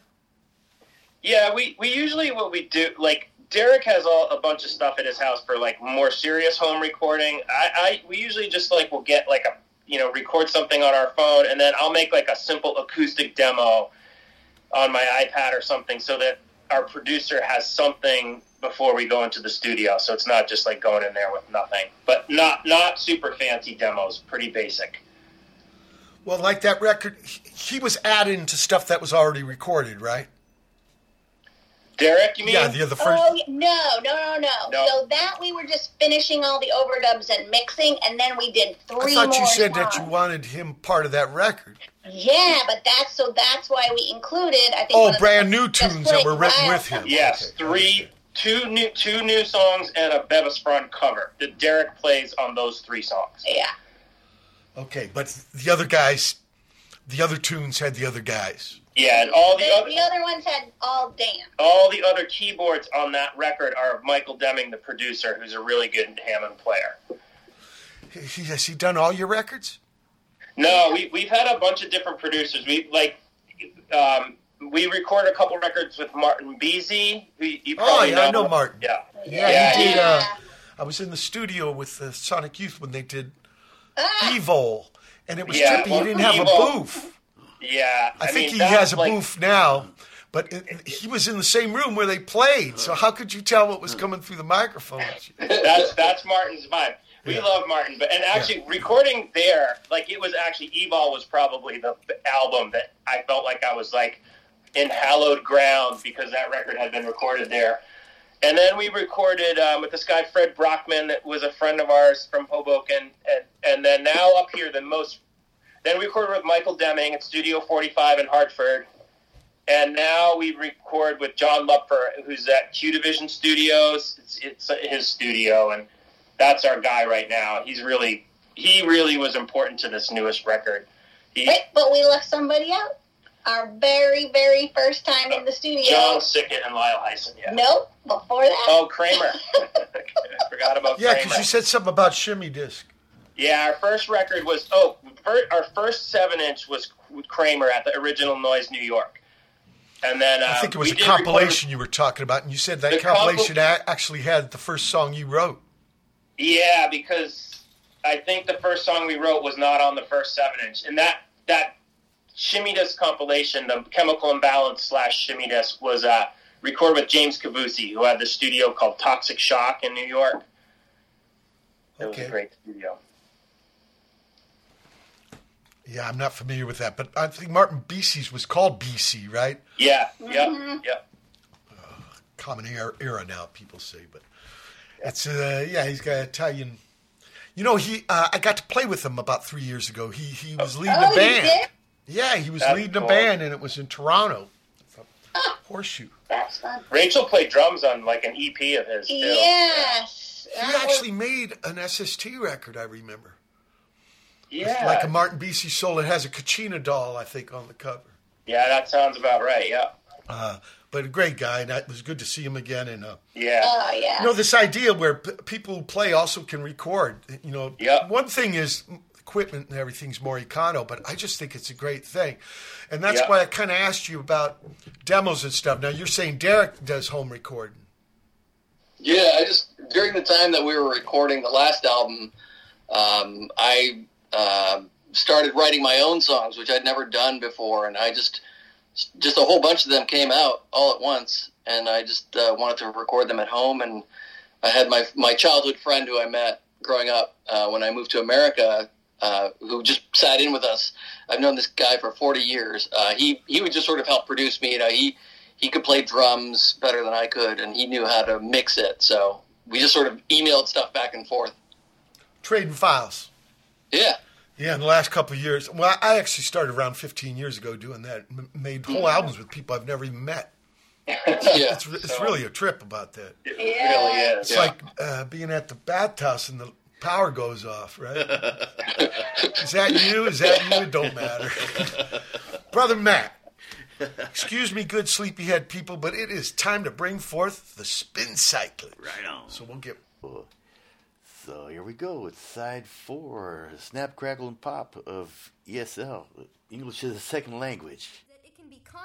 Yeah, we, we usually what we do like Derek has all, a bunch of stuff at his house for like more serious home recording. I, I we usually just like will get like a you know record something on our phone and then I'll make like a simple acoustic demo on my iPad or something so that our producer has something before we go into the studio. So it's not just like going in there with nothing, but not not super fancy demos, pretty basic. Well, like that record, he- he was adding to stuff that was already recorded, right? Derek, you mean? Yeah, the, the first. Oh no, no, no, no, No. So that we were just finishing all the overdubs and mixing, and then we did three. I thought more. you said that you wanted him part of that record. Yeah, but that's so that's why we included. I think. Oh, one of the brand new tunes that were written with him. Yes, three, two new, two new songs and a Bevis Frond cover that Derek plays on those three songs. Yeah. Okay, but the other guys, the other tunes had the other guys. Yeah, and all the, The, other the other ones had all Dan. all the other keyboards on that record are Michael Deming, the producer, who's a really good Hammond player. He, he- has he done all your records? No, we we've had a bunch of different producers. We like um, we recorded a couple records with Martin Bisi. Who you Oh, probably yeah, I know Martin. Yeah, Yeah, he did. he- Uh, I was in the studio with uh, Sonic Youth when they did EVOL, and it was Yeah, trippy. well, he didn't have EVOL- a booth. yeah. I, think mean, he has a like- booth now, but it, it- he was in the same room where they played. So how could you tell what was coming through the microphones? that's that's Martin's vibe. We love Martin, but and actually recording there, like it was actually EVOL was probably the album that I felt like I was like in hallowed ground because that record had been recorded there. And then we recorded um, with this guy Fred Brockman that was a friend of ours from Hoboken, and and then now up here the most. Then we recorded with Michael Deming at Studio 45 in Hartford, and now we record with John Lupfer, who's at Q Division Studios. It's, it's his studio, and that's our guy right now. He's really he really was important to this newest record. He, Wait, but we left somebody out. Our very, very first time in the studio. John Sickett and Lyle Hysen. Yeah. Nope, before that. Oh, Kramer. I forgot about Yeah, Kramer. Yeah, because you said something about shimmy disc. Yeah, our first record was oh, fir- our first seven inch was Kramer at the Original Noise New York, and then uh, I think it was a did record- compilation you were talking about, and you said that The compilation compil- actually had the first song you wrote. Yeah, because I think the first song we wrote was not on the first seven inch, and that that shimmy disc compilation, the Chemical Imbalance slash shimmy disc, was uh, recorded with James Cavusi, who had the studio called Toxic Shock in New York. It was a great studio. Yeah, I'm not familiar with that, but I think Martin Bisi's was called BC, right? Yeah, Mm-hmm. yep, yep. Common era, era now, people say, but it's uh, yeah, he's got Italian. You know, he uh, I got to play with him about three years ago. He he was leading Oh, a you band. Did? Yeah, he was That's leading cool. a band, and it was in Toronto. Horseshoe. That's fun. Rachel played drums on like an EP of his too. Yes. He that was- actually made an SST record, I remember. Yeah. Like a Martin Bisi soul. It has a Kachina doll, I think, on the cover. Yeah, that sounds about right. Yeah. Uh, but a great guy, and it was good to see him again. And uh, Yeah. Oh yeah. you know, this idea where p- people who play also can record. You know, Yep. one thing is equipment and everything's more econo, but I just think it's a great thing, and that's Yep. why I kind of asked you about demos and stuff. Now you're saying Derek does home recording. Yeah, I just during the time that we were recording the last album, um, I uh, started writing my own songs, which I'd never done before, and I just just a whole bunch of them came out all at once, and I just uh, wanted to record them at home. And I had my my childhood friend who I met growing up uh, when I moved to America, uh, who just sat in with us. I've known this guy for forty years. Uh, he he would just sort of help produce me. You know, he he could play drums better than I could, and he knew how to mix it. So we just sort of emailed stuff back and forth. Trading files. Yeah. Yeah, in the last couple of years. Well, I actually started around 15 years ago doing that. M- made whole Mm-hmm. albums with people I've never even met. Yeah. It's, re- it's really a trip about that. It really is. It's like uh, being at the bathhouse and the power goes off, right? is that you? Is that you? It don't matter. Brother Matt, Excuse me, good sleepyhead people, but it is time to bring forth the spin cycle. Right on. So we'll get. So here we go. It's side four. Snap, crackle, and pop of ESL. English is a second language.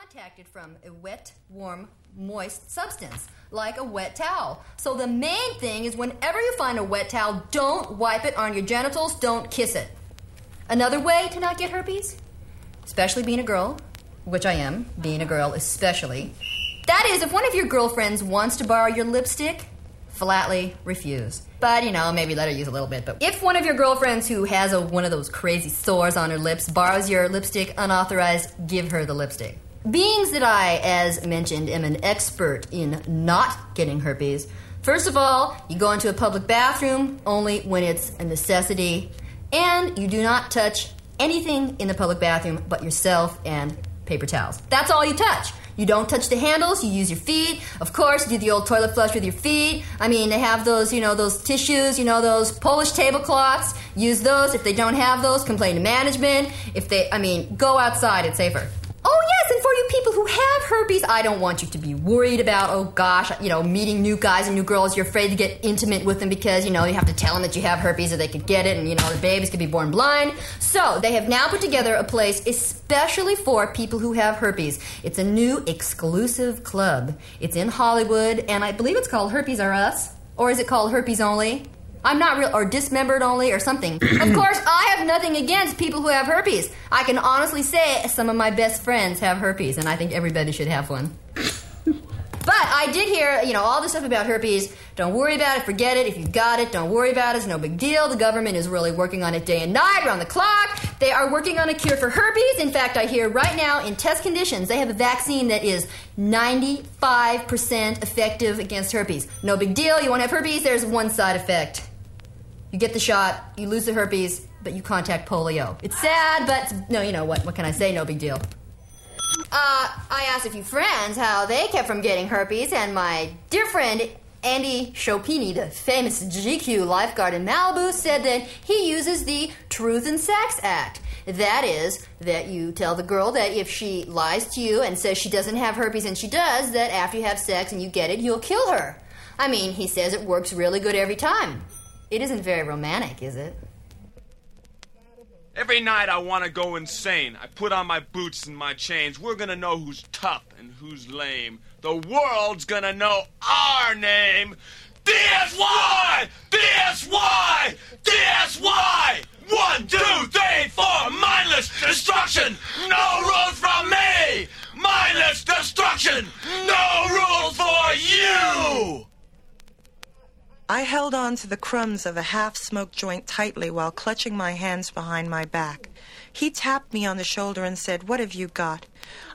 Contacted from a wet, warm, moist substance, like a wet towel. So the main thing is whenever you find a wet towel, don't wipe it on your genitals, don't kiss it. Another way to not get herpes, especially being a girl, which I am, being a girl especially, that is if one of your girlfriends wants to borrow your lipstick, flatly refuse. But, you know, maybe let her use a little bit. But if one of your girlfriends who has a, one of those crazy sores on her lips borrows your lipstick unauthorized, give her the lipstick. Beings that I, as mentioned, am an expert in not getting herpes, first of all, you go into a public bathroom only when it's a necessity, and you do not touch anything in the public bathroom but yourself and paper towels. That's all you touch. You don't touch the handles, you use your feet. Of course, do the old toilet flush with your feet. I mean, they have those, you know, those tissues, you know, those Polish tablecloths. Use those. If they don't have those, complain to management. If they, I mean, go outside, it's safer. Oh, yes, and for you people who have herpes, I don't want you to be worried about, oh gosh, you know, meeting new guys and new girls. You're afraid to get intimate with them because, you know, you have to tell them that you have herpes or they could get it and, you know, the babies could be born blind. So, they have now put together a place especially for people who have herpes. It's a new exclusive club. It's in Hollywood, and I believe it's called Herpes R Us. Or is it called Herpes Only? I'm not real, or dismembered only, or something. of course, I have nothing against people who have herpes. I can honestly say some of my best friends have herpes, and I think everybody should have one. But I did hear, you know, all this stuff about herpes. Don't worry about it, forget it. If you've got it, don't worry about it. It's no big deal. The government is really working on it day and night, around the clock. They are working on a cure for herpes. In fact, I hear right now in test conditions, they have a vaccine that is 95% effective against herpes. No big deal. You won't have herpes. There's one side effect. You get the shot, you lose the herpes, but you contact polio. It's sad, but no, you know what? What can I say? No big deal. Uh, I asked a few friends how they kept from getting herpes, and my dear friend Andy Chopini, the famous GQ lifeguard in Malibu, said that he uses the Truth and Sex Act. That is, that you tell the girl that if she lies to you and says she doesn't have herpes and she does, that after you have sex and you get it, you'll kill her. I mean, he says it works really good every time. It isn't very romantic, is it? Every night I want to go insane. I put on my boots and my chains. We're gonna know who's tough and who's lame. The world's gonna know our name. DSY! DSY! DSY! One, two, three, four! Mindless destruction! No rules from me! Mindless destruction! No rules for you! I held on to the crumbs of a half smoked joint tightly while clutching my hands behind my back. He tapped me on the shoulder and said, What have you got?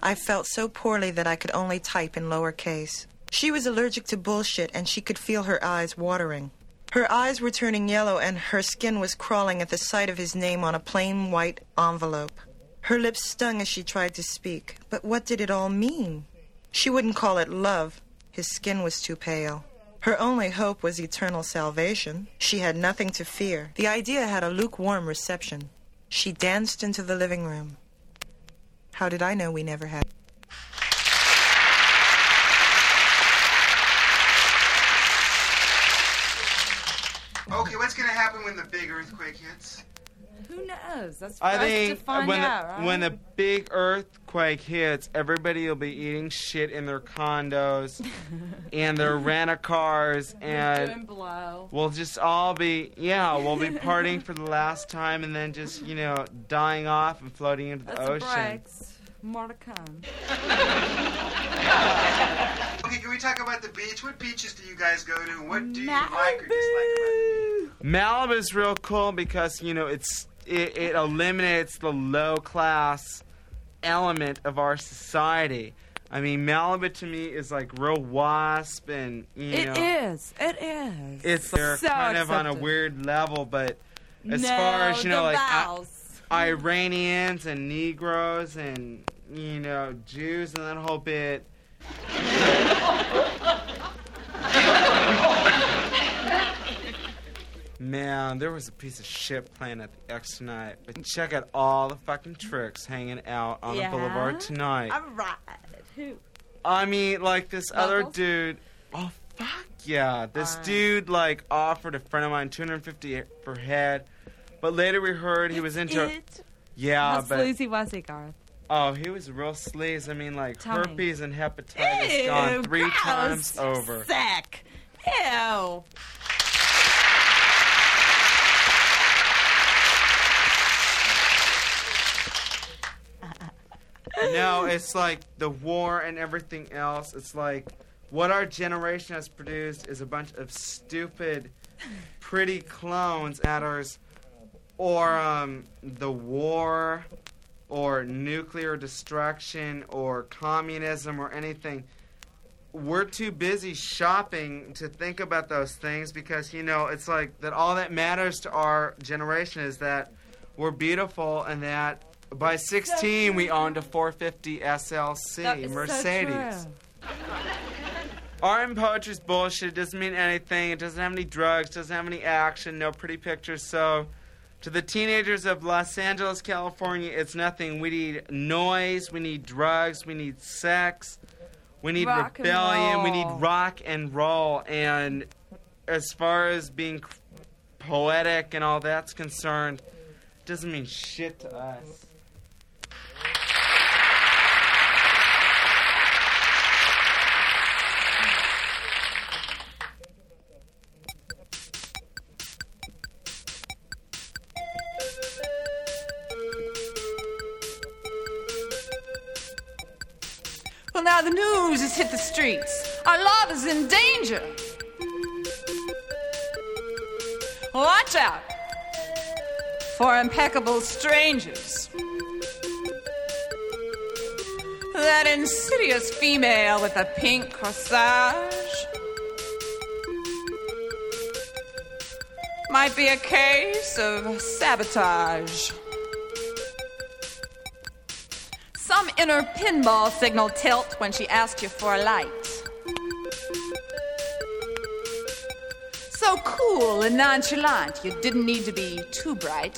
I felt so poorly that I could only type in lower case. She was allergic to bullshit and she could feel her eyes watering. Her eyes were turning yellow and her skin was crawling at the sight of his name on a plain white envelope. Her lips stung as she tried to speak. But what did it all mean? She wouldn't call it love. His skin was too pale. Her only hope was eternal salvation. She had nothing to fear. The idea had a lukewarm reception. She danced into the living room. How did I know we never had? Okay, what's gonna happen when the big earthquake hits? Who knows? That's for I us think to find when out, the, right? when the big earthquake hits, everybody will be eating shit in their condos and their rent a cars, Doing and blow. we'll just all be yeah, we'll be partying for the last time, and then just you know dying off and floating into the That's the ocean. breaks. More to come. Okay, can we talk about the beach? What beaches do you guys go to? What do you like or dislike about Malibu's real cool because you know it's it, it eliminates the low class element of our society. I mean, Malibu to me is like real wasp, and you It know, is. It is. it's they're so kind of on a weird level. But as No, far as you know, like I- Iranians and Negroes and you know Jews and that whole bit. Man, there was a piece of shit playing at the X tonight. But check out all the fucking tricks hanging out on Yeah? the boulevard tonight. All right. Who? I mean, like this other dude. Oh fuck yeah! This dude like offered a friend of mine 250 per head, but later we heard he was into. It. Yeah, How but sleazy was he, Garth? oh, he was real sleaze. I mean, like Tell me. herpes and hepatitis Ew, gone three gross. times over. Sick. Ew. No, it's like the war and everything else. It's like what our generation has produced is a bunch of stupid, pretty clones matters, or um, the war, or nuclear destruction, or communism, or anything. We're too busy shopping to think about those things because you know it's like that. All that matters to our generation is that we're beautiful and that by 16 we owned a 450 SLC is so Mercedes. true. Art and poetry's bullshit. It doesn't mean anything. It doesn't have any drugs. Doesn't have any action. No pretty pictures. So, to the teenagers of Los Angeles, California, it's nothing. We need noise. We need drugs. We need sex. We need Rock rebellion. We need rock and roll. And as far as being poetic and all that's concerned, it doesn't mean shit to us. Now the news has hit the streets. Our love is in danger. Watch out for impeccable strangers. That insidious female with the pink corsage might be a case of sabotage. Inner pinball signal tilt when she asked you for a light. So cool and nonchalant, you didn't need to be too bright.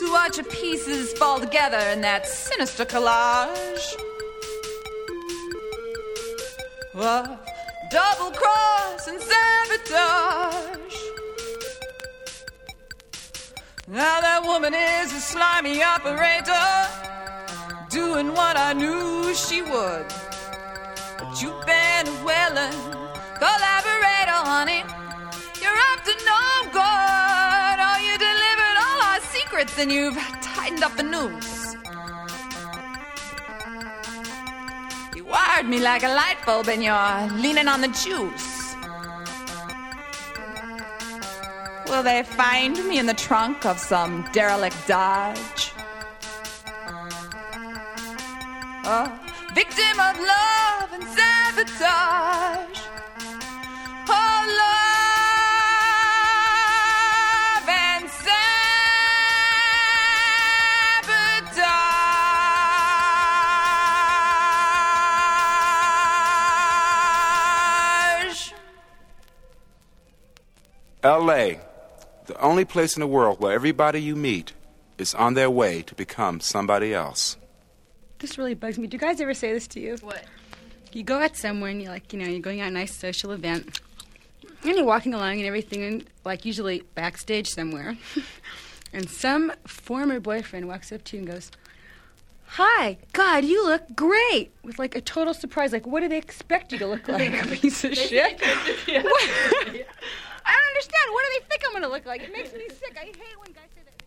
To watch your pieces fall together in that sinister collage. Well, double cross and sabotage. Now that woman is a slimy operator, doing what I knew she would. But you've been a willing collaborator, honey. You're up to no good. Oh, you delivered all our secrets and you've tightened up the noose. You wired me like a light bulb and you're leaning on the juice. Will they find me in the trunk of some derelict Dodge? A victim of love and sabotage. Oh, love and sabotage. LA, the only place in the world where everybody you meet is on their way to become somebody else. This really bugs me. Do you guys ever say this to you? What? You go out somewhere and you're like, you know, you're going out a nice social event. And you're walking along and everything, and like usually backstage somewhere. and some former boyfriend walks up to you and goes, Hi, God, you look great! With like a total surprise. Like, what do they expect you to look like? A piece of shit? What? I don't understand. What do they think I'm going to look like? It makes me sick. I hate when guys say that.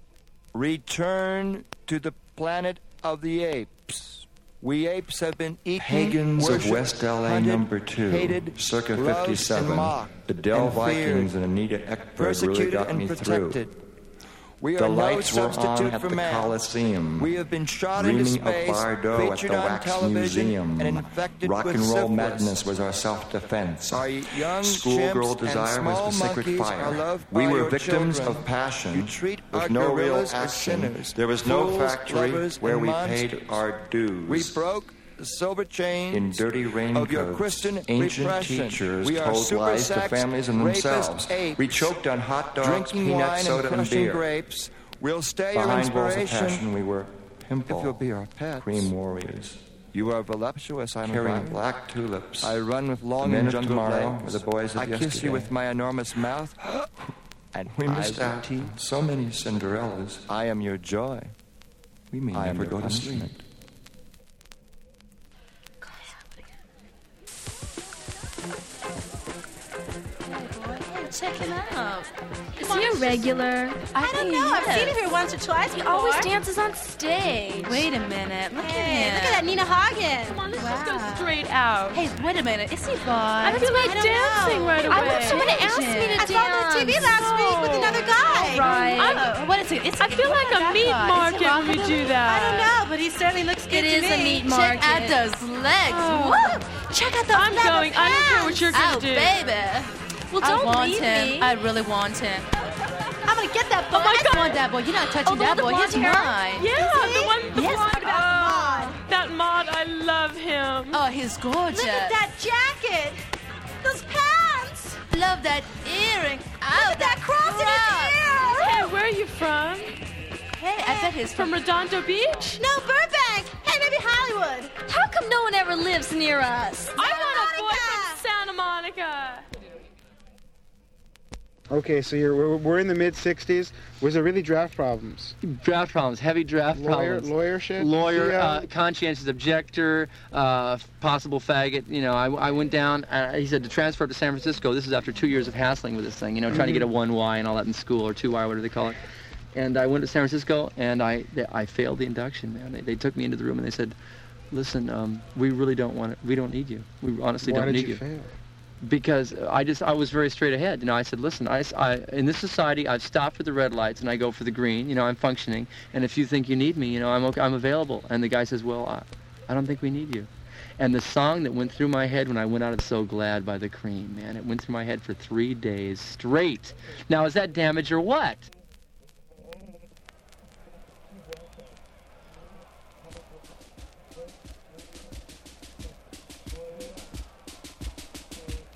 Return to the planet of the apes. We apes have been eaten, Pagans of worshipped, West LA hunted, number two, hated, circa loved, 57. and mocked, The Dell and feared, Vikings and Anita Ekberg really persecuted got and me protected. through. We the are lights no were on substitute at for the man. Coliseum. We have been shot Dreaming into space, of Bardot at the Wax television, Museum. and infected Rock with and roll syphilis. madness was our self-defense. Our young Schoolgirl desire was the sacred fire. we were victims children. of passion with no real action. there was no fools, factory where we paid our dues. We broke silver chains In dirty of your raincoats, Christian ancient repression. teachers we told lies to families and themselves. apes, We choked on hot dogs, drinking peanut wine soda, and and beer. grapes. We'll stay your Behind walls of passion, we were pimple, If you'll be our pets. cream warriors. You are voluptuous, I'm Carrying black tulips. I run with long and jungle tomorrow legs. the boys of I kiss you with my enormous mouth. and We missed out so many Cinderellas. I am your joy. We may I never go to punishment. sleep. Check him out. Is he a regular? I, don't know. I've seen him here once or twice He before. always dances on stage. Wait a minute. Look Hey, at him. look at that Nina Hagen. Come on, let's just go straight out. Hey, wait a minute. Is he blind? I feel like don't dancing know. right away. I want someone to ask me to I saw him on TV last week with another guy. All right. Oh, what is it? It's I feel like a meat market when we do that. I don't know, but he certainly looks good It to is a meat market. Check out those legs. Oh. Check out those I'm going. I don't care what you're pants. Oh, do. Oh, baby. Well, I don't want leave him. me. I really want him. I'm gonna get that boy. Oh my I want that boy. You're not touching Oh, that boy. He's hair? mine. Yeah, Is the one- the yes, blonde- what about Oh, Maud? That mod, I love him. Oh, he's gorgeous. Look at that jacket. Those pants. Love that earring. Oh, Look at that cross in his ear. Hey, where are you from? Hey, I bet he's From Redondo Beach? No, Burbank. Hey, maybe Hollywood. How come no one ever lives near us? I want a boy Monica. from Santa Monica. Okay, so you're we're, we're in the mid '60s. Was there really draft problems? Draft problems, heavy draft Lawyer, problems. lawyer shit. Lawyer, CO? uh, conscientious objector, uh, possible faggot. You know, I, I went down. Uh, he said to transfer to San Francisco. This is after two years of hassling with this thing. You know, trying to get a one Y and all that in school or two Y, whatever they call it. And I went to San Francisco and I I failed the induction. Man, they, they took me into the room and they said, "Listen, um, we really don't want it. We don't need you. We honestly Why don't did need you fail? Because I just I was very straight ahead. You know, I said, listen, I, I in this society I've stopped for the red lights and I go for the green. You know, I'm functioning, and if you think you need me, you know, I'm okay, I'm available. And the guy says, well, I, I don't think we need you. And the song that went through my head when I went out of So Glad by the Cream, man, it went through my head for three days straight. Now, is that damage or what?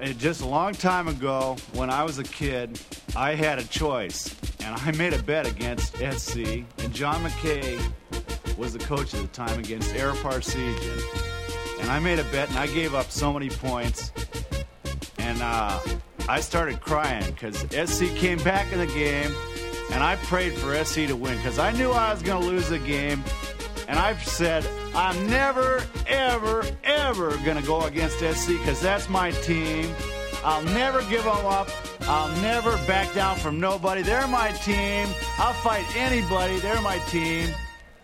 Uh, Just a long time ago, when I was a kid, I had a choice, and I made a bet against SC, and John McKay was the coach at the time against Ara Parseghian. And I made a bet, and I gave up so many points, and uh, I started crying because SC came back in the game, and I prayed for SC to win because I knew I was going to lose the game. And I've said, I'm never, ever, ever going to go against SC because that's my team. I'll never give them up. I'll never back down from nobody. They're my team. I'll fight anybody. They're my team.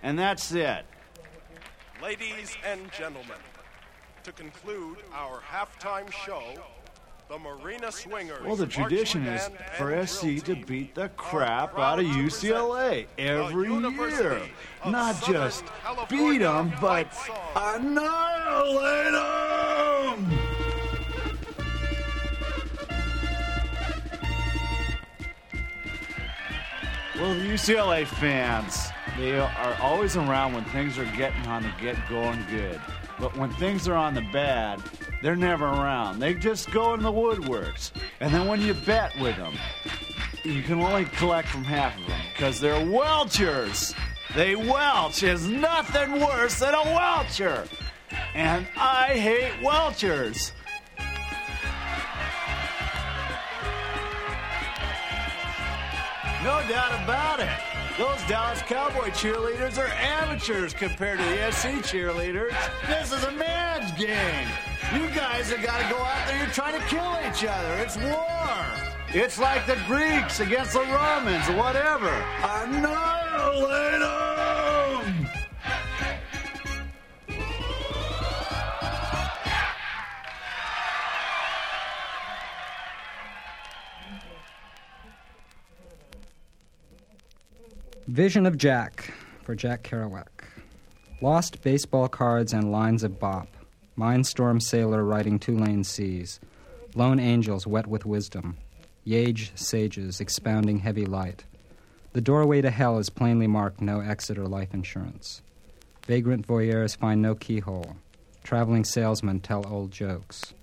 And that's it. Ladies and gentlemen, to conclude our halftime show, the Marina Swingers. Well, the tradition is for SC to beat the crap out of UCLA every year. Not just beat them, but annihilate them! Well, the UCLA fans, they are always around when things are getting on the get going good. But when things are on the bad, they're never around. They just go in the woodworks. And then when you bet with them, you can only collect from half of them because they're welchers. They welch is nothing worse than a welcher. And I hate welchers. No doubt about it. Those Dallas Cowboy cheerleaders are amateurs compared to the SC cheerleaders. This is a man's game. You guys have got to go out there. You're trying to kill each other. It's war. It's like the Greeks against the Romans, whatever. Annihilate Vision of Jack for Jack Kerouac. Lost baseball cards and lines of bop. Mindstorm sailor riding two lane seas. Lone angels wet with wisdom. Yage sages expounding heavy light. The doorway to hell is plainly marked no exit or life insurance. Vagrant voyeurs find no keyhole. Traveling salesmen tell old jokes.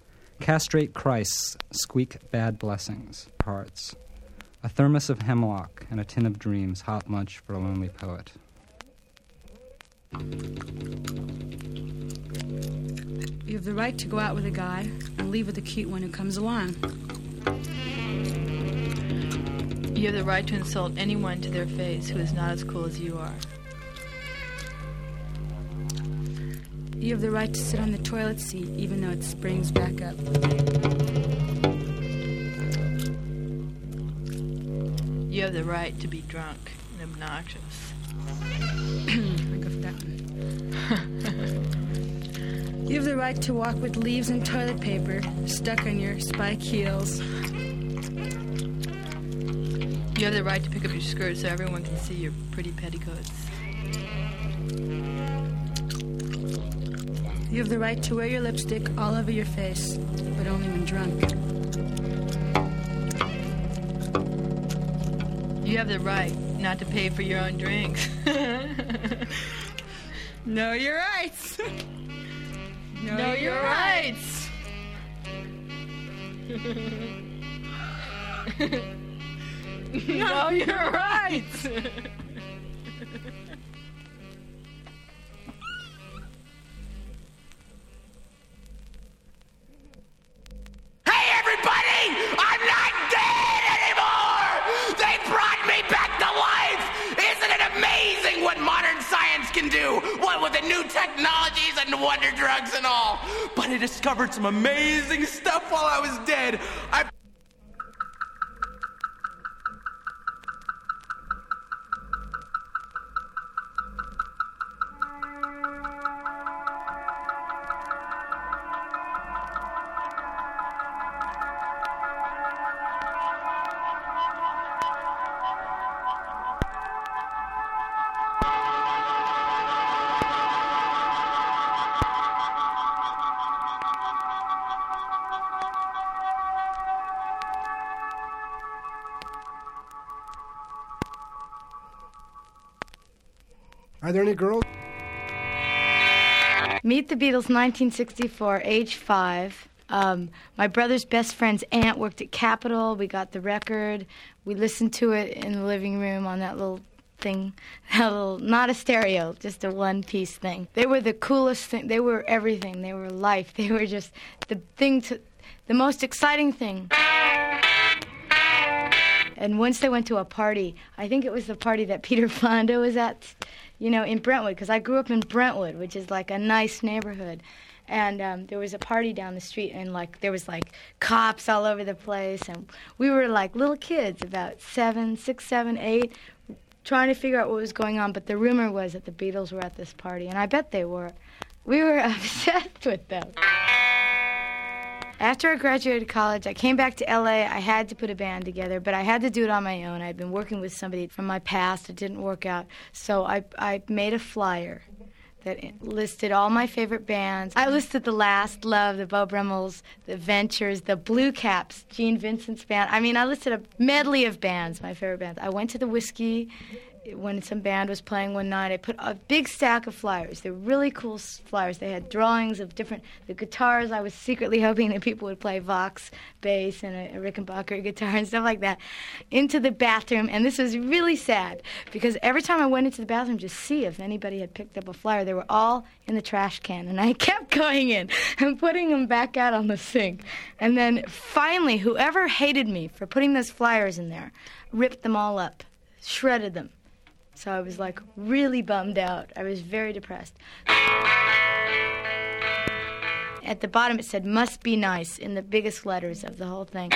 Castrate Christs, squeak bad blessings, hearts. A thermos of hemlock and a tin of dreams, hot lunch for a lonely poet. You have the right to go out with a guy and leave with a cute one who comes along. You have the right to insult anyone to their face who is not as cool as you are. You have the right to sit on the toilet seat even though it springs back up. You have the right to be drunk and obnoxious. I go that. You have the right to walk with leaves and toilet paper stuck on your spike heels. You have the right to pick up your skirt so everyone can see your pretty petticoats. You have the right to wear your lipstick all over your face, but only when drunk. You have the right not to pay for your own drinks. know your rights. know, Know your rights. know your rights. Hey, everybody! I'm not do? What with the new technologies and wonder drugs and all? But I discovered some amazing stuff while I was dead. I. Are there any girls? Meet the Beatles, 1964, age five. Um, my brother's best friend's aunt worked at Capitol. We got the record. We listened to it in the living room on that little thing, that little, not a stereo, just a one piece thing. They were the coolest thing. They were everything. They were life. They were just the thing to, the most exciting thing. And once they went to a party, I think it was the party that Peter Fonda was at, you know, in Brentwood, because I grew up in Brentwood, which is like a nice neighborhood. And um, there was a party down the street, and like there was like cops all over the place, and we were like little kids, about seven, six, seven, eight, trying to figure out what was going on. But the rumor was that the Beatles were at this party, and I bet they were. We were obsessed with them. After I graduated college, I came back to LA. I had to put a band together, but I had to do it on my own. I'd been working with somebody from my past. It didn't work out. So I, I made a flyer that listed all my favorite bands. I listed The Last Love, the Beau Brummels, the Ventures, the Blue Caps, Gene Vincent's band. I mean, I listed a medley of bands, my favorite bands. I went to the Whisky when some band was playing one night, I put a big stack of flyers. They're really cool flyers. They had drawings of different the guitars. I was secretly hoping that people would play Vox bass and a, a Rickenbacker guitar and stuff like that into the bathroom. And this was really sad because every time I went into the bathroom to see if anybody had picked up a flyer, they were all in the trash can. And I kept going in and putting them back out on the sink. And then finally, whoever hated me for putting those flyers in there ripped them all up, shredded them. So I was like really bummed out. I was very depressed. At the bottom it said must be nice in the biggest letters of the whole thing.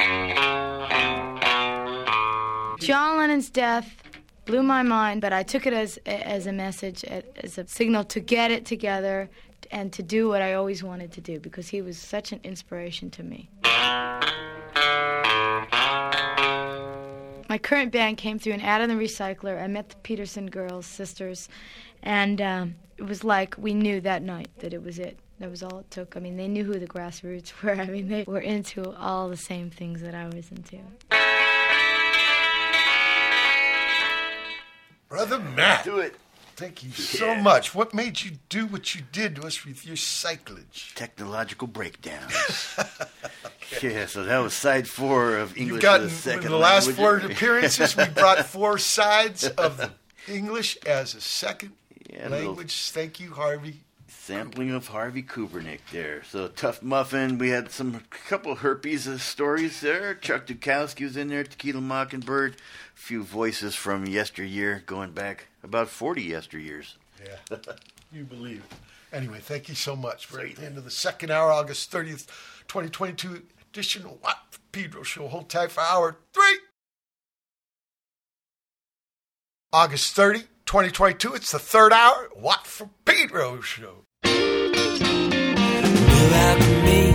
John Lennon's death blew my mind, but I took it as as a message, as a signal to get it together and to do what I always wanted to do because he was such an inspiration to me. My current band came through an ad in the recycler. I met the Peterson girls, sisters, and um, it was like we knew that night that it was it. That was all it took. I mean, they knew who the grassroots were. I mean, they were into all the same things that I was into. Brother Matt. Do it. Thank you so much. What made you do what you did to us with your cyclage? Technological breakdowns. Yeah, so that was side four of English You've gotten as a second in the last language. four appearances, we brought four sides of the English as a second Yeah, a little- language. Thank you, Harvey. Sampling of Harvey Kubernik there. So Tough Muffin, we had some couple herpes uh, stories there. Chuck Dukowski was in there, Tequila Mockingbird, a few voices from yesteryear, going back about 40 yesteryears. Yeah, you believe it. Anyway, thank you so much. We're at the end of the second hour, August 30th, 2022 edition of Watt Pedro Show. Hold tight for hour three. August 30, 2022. It's the third hour. Watt for Pedro Show. I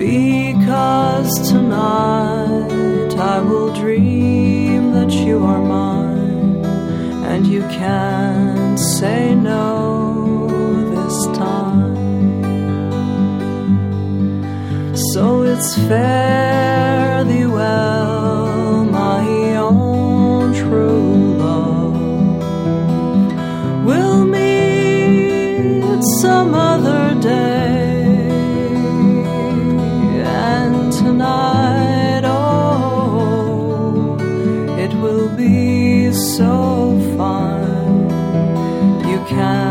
Because tonight I will dream that you are mine and you can't say no this time. So it's fair. Can.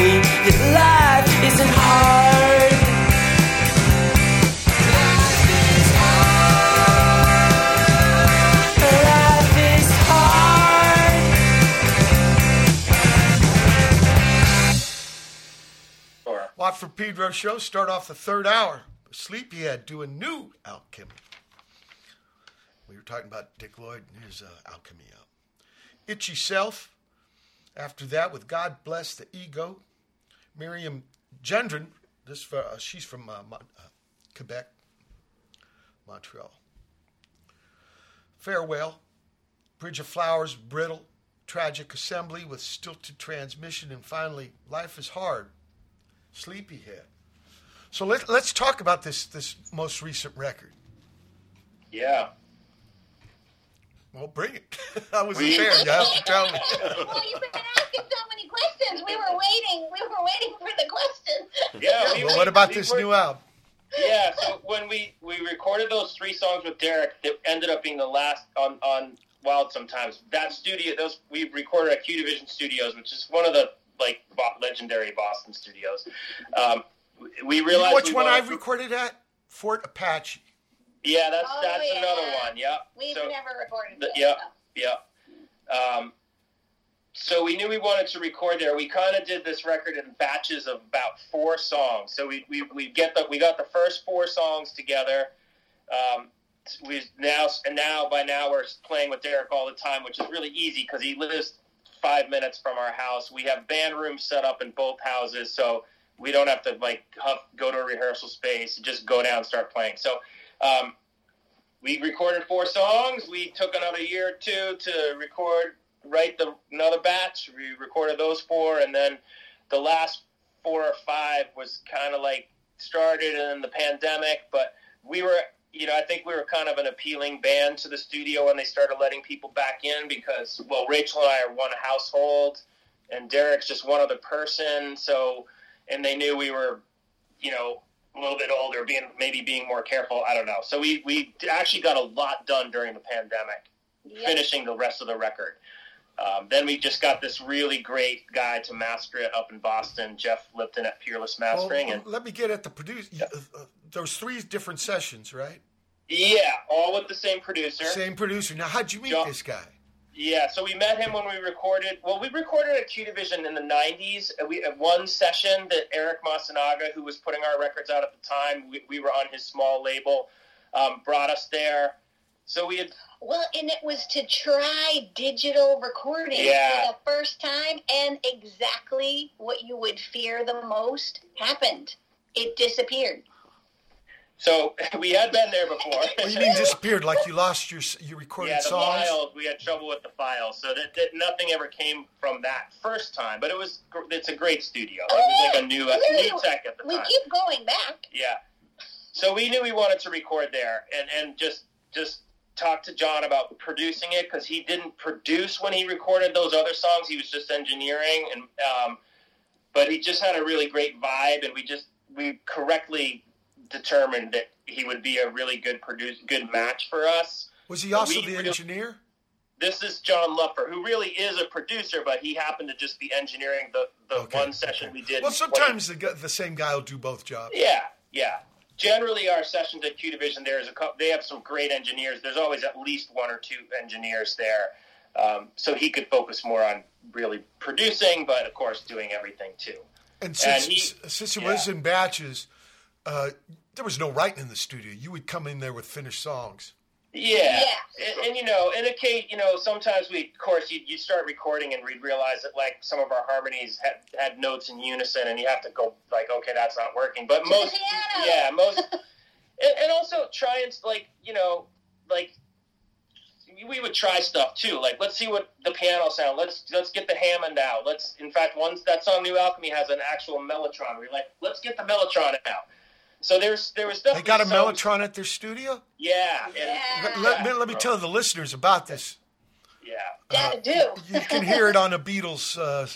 Me that life isn't hard. Life is hard. Watt from Pedro show start off the third hour. Sleepyhead do a new alchemy. We were talking about Dick Lloyd and his uh, alchemy. Itchy Self. After that, with God Bless the Ego. Myriam Gendron. This uh, she's from uh, Mon- uh, Quebec, Montreal. Farewell. Bridge of Flowers, Brittle. Tragic Assembly with stilted transmission. And finally, Life is Hard. Sleepyhead. So let, let's talk about this this most recent record. Yeah. Well, bring it. I wasn't there. You have to tell me. well, you've been asking so many questions. We were waiting. We were waiting for the questions. Yeah. We, well, what about we this were- new album? Yeah. So when we we recorded those three songs with Derek, it ended up being the last on on Wild. Sometimes that studio, those we recorded at Q Division Studios, which is one of the like bo- legendary Boston studios. Um, we You realized know which we one I wanted to- recorded at? Fort Apache. Yeah, that's Oh, that's yeah. another one. Yeah. We've So- never recorded The- this. yeah, yeah. Um, so we knew we wanted to record there. We kind of did this record in batches of about four songs. So we we, we get the we got the first four songs together. Um, we now and now by now we're playing with Derek all the time, which is really easy because he lives five minutes from our house. We have band rooms set up in both houses, so we don't have to like huff, go to a rehearsal space. Just go down and start playing. So. Um, we recorded four songs. We took another year or two to record, write the another batch. We recorded those four, and then the last four or five was kind of like started in the pandemic. But we were, you know, I think we were kind of an appealing band to the studio when they started letting people back in because, well, Rachel and I are one household, and Derek's just one other person. So, and they knew we were, you know, a little bit older, being maybe being more careful. I don't know. So we we actually got a lot done during the pandemic, finishing the rest of the record. Um, then we just got this really great guy to master it up in Boston, Jeff Lipton at Peerless Mastering, Well, and let me get at the produce. Uh, uh, there was three different sessions, right? yeah, all with the same producer. Same producer. Now, how'd you meet John- this guy? Yeah, so we met him when we recorded. Well, we recorded at Q Division in the '90s. We at one session that Eric Masanaga, who was putting our records out at the time, we, we were on his small label, um, brought us there. So we had Well, and it was to try digital recording Yeah. for the first time, and exactly what you would fear the most happened. It disappeared. So we had been there before. What do you mean disappeared? Like you lost your your recorded yeah, the songs? files. We had trouble with the files, so that, that nothing ever came from that first time. But it was it's a great studio. It was like a new a new tech at the we time. keep going back. Yeah. So we knew we wanted to record there, and and just just talk to John about producing it because he didn't produce when he recorded those other songs. He was just engineering, and um, but he just had a really great vibe, and we just we correctly determined that he would be a really good produce good match for us. Was he also We the engineer? This is John Lupfer, who really is a producer, but he happened to just be engineering the, the one session we did. Well, in 20 sometimes the, the same guy will do both jobs. yeah, yeah. Generally, our sessions at Q Division, there's a couple, they have some great engineers. There's always at least one or two engineers there, um, so he could focus more on really producing, but of course doing everything too. And since, he- since it was in batches, uh, there was no writing in the studio. You would come in there with finished songs. Yeah, And, and you know, in a case, you know, sometimes we, of course, you, you start recording and we'd realize that like some of our harmonies had, had notes in unison, and you have to go like, okay, that's not working. But most, yeah, most, and, and also try and like, you know, like we would try stuff too. Like, let's see what the piano sound. Let's let's get the Hammond out. Let's, in fact, once that song New Alchemy has an actual mellotron. We're like, let's get the mellotron out. So there's there was They got a some- Mellotron at their studio? Yeah, and, Let, let me, let me tell the listeners about this. Yeah. Gotta do. You can hear it on the Beatles' uh,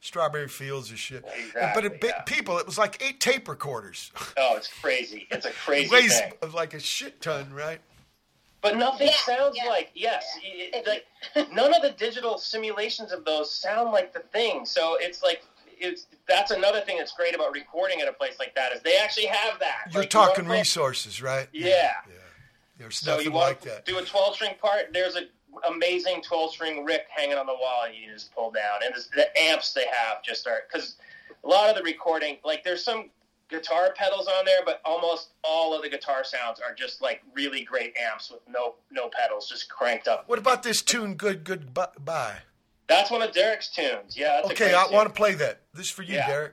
Strawberry Fields or shit. exactly, but it, bit people, it was like eight tape recorders. Oh, it's crazy. It's a crazy Weighs thing. like a shit ton, right? But nothing sounds like yes. it- like none of the digital simulations of those sound like the thing. So it's like it's that's another thing that's great about recording at a place like that is they actually have that. You're Like, you talking play- resources, right? Yeah. There's So nothing you want like that. do a 12 string part? There's an amazing 12 string Rick hanging on the wall, you just pull down. And the amps they have just are because a lot of the recording, like there's some guitar pedals on there, but almost all of the guitar sounds are just like really great amps with no no pedals, just cranked up. What about this tune, Good Goodbye? That's one of Derek's tunes. Yeah. That's a Okay, I want to play that. This is for you, Yeah. Derek.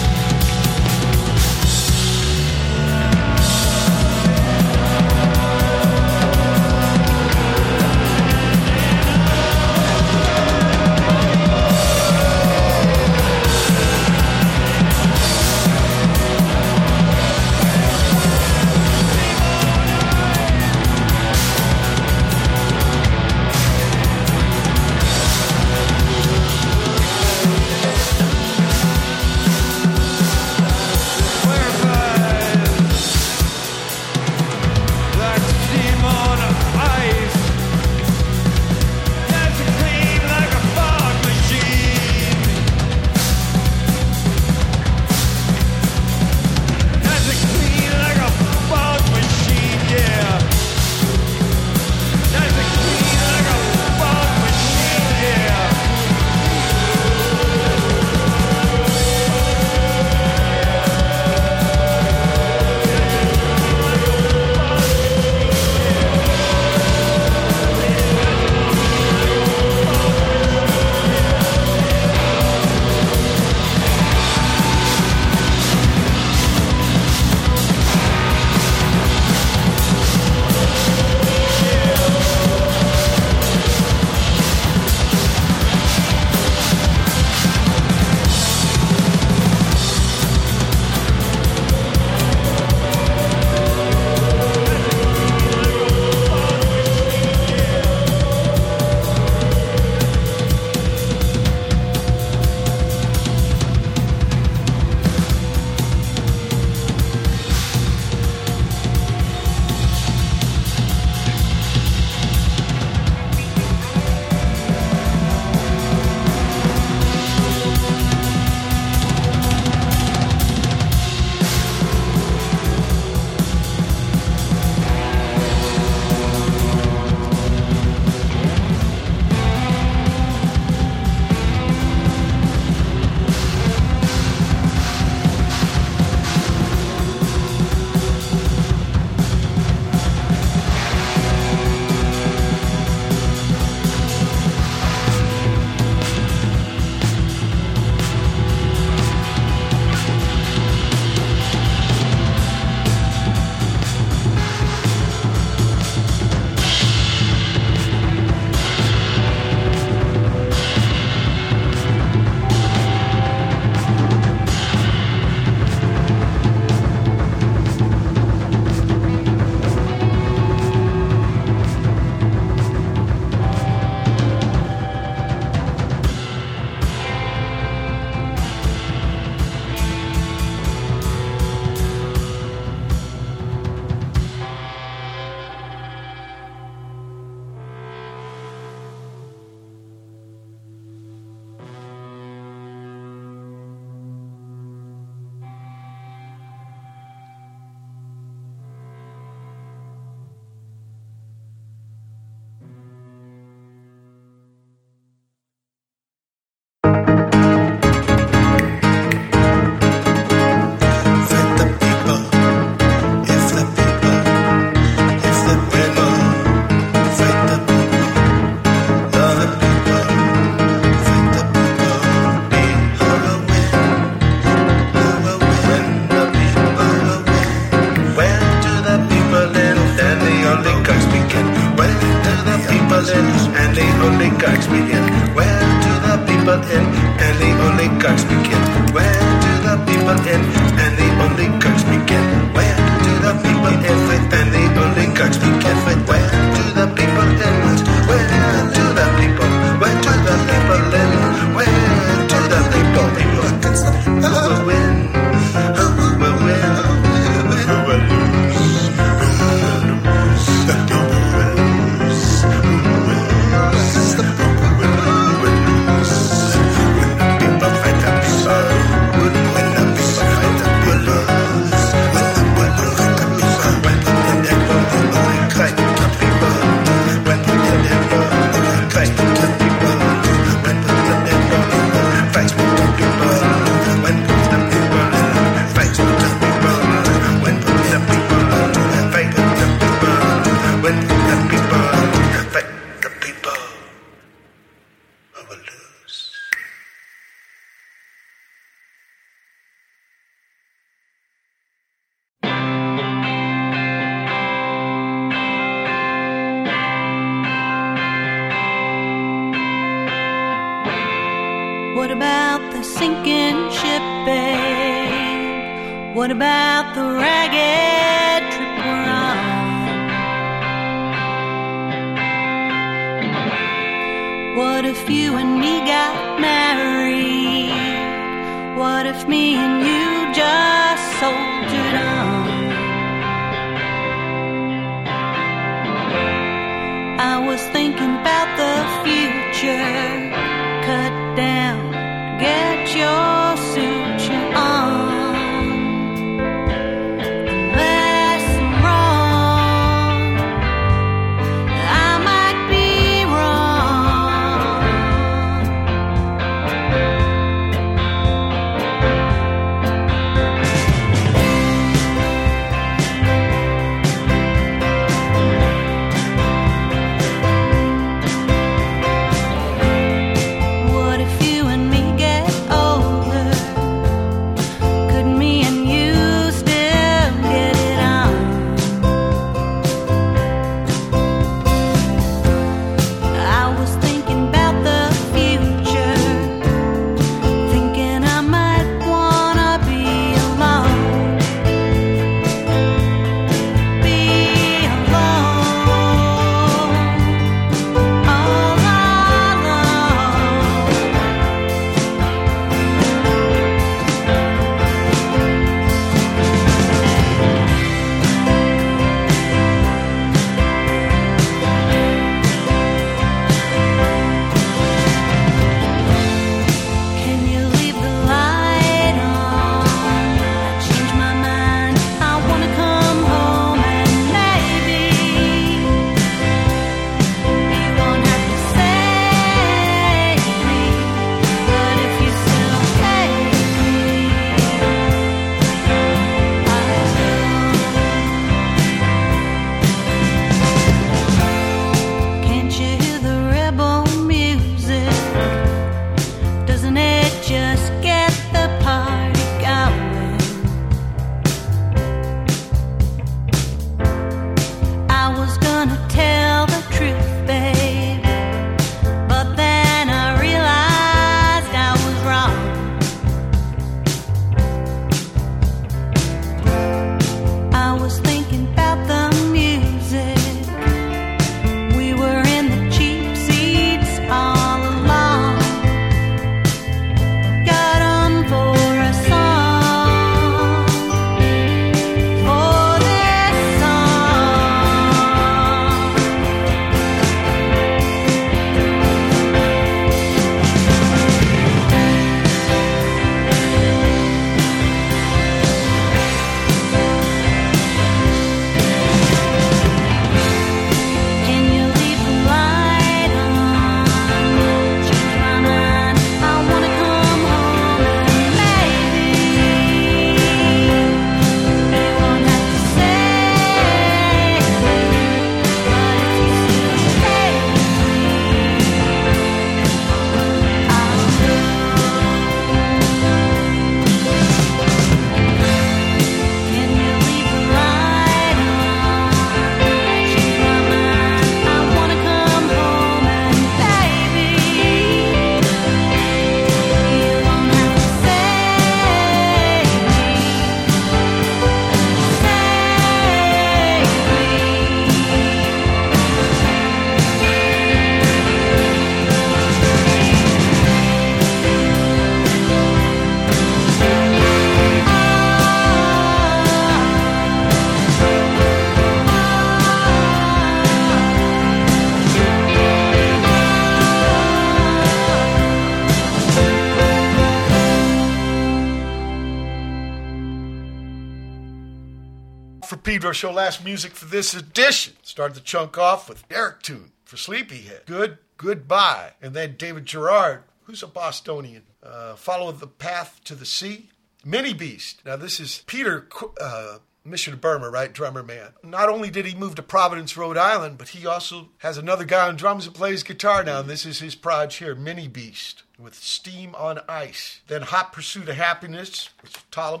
Show. Last music for this edition. Started the chunk off with Eric Tune for Sleepyhead. Good, goodbye. And then David Gerard, who's a Bostonian. Uh, Follow the Path to the Sea. Minibeast. Now, this is Peter uh, Mission to Burma, right? Drummer man. Not only did he move to Providence, Rhode Island, but he also has another guy on drums and plays guitar now. And this is his proj here, Minibeast, with Steam on Ice. Then Hot Pursuit of Happiness, which is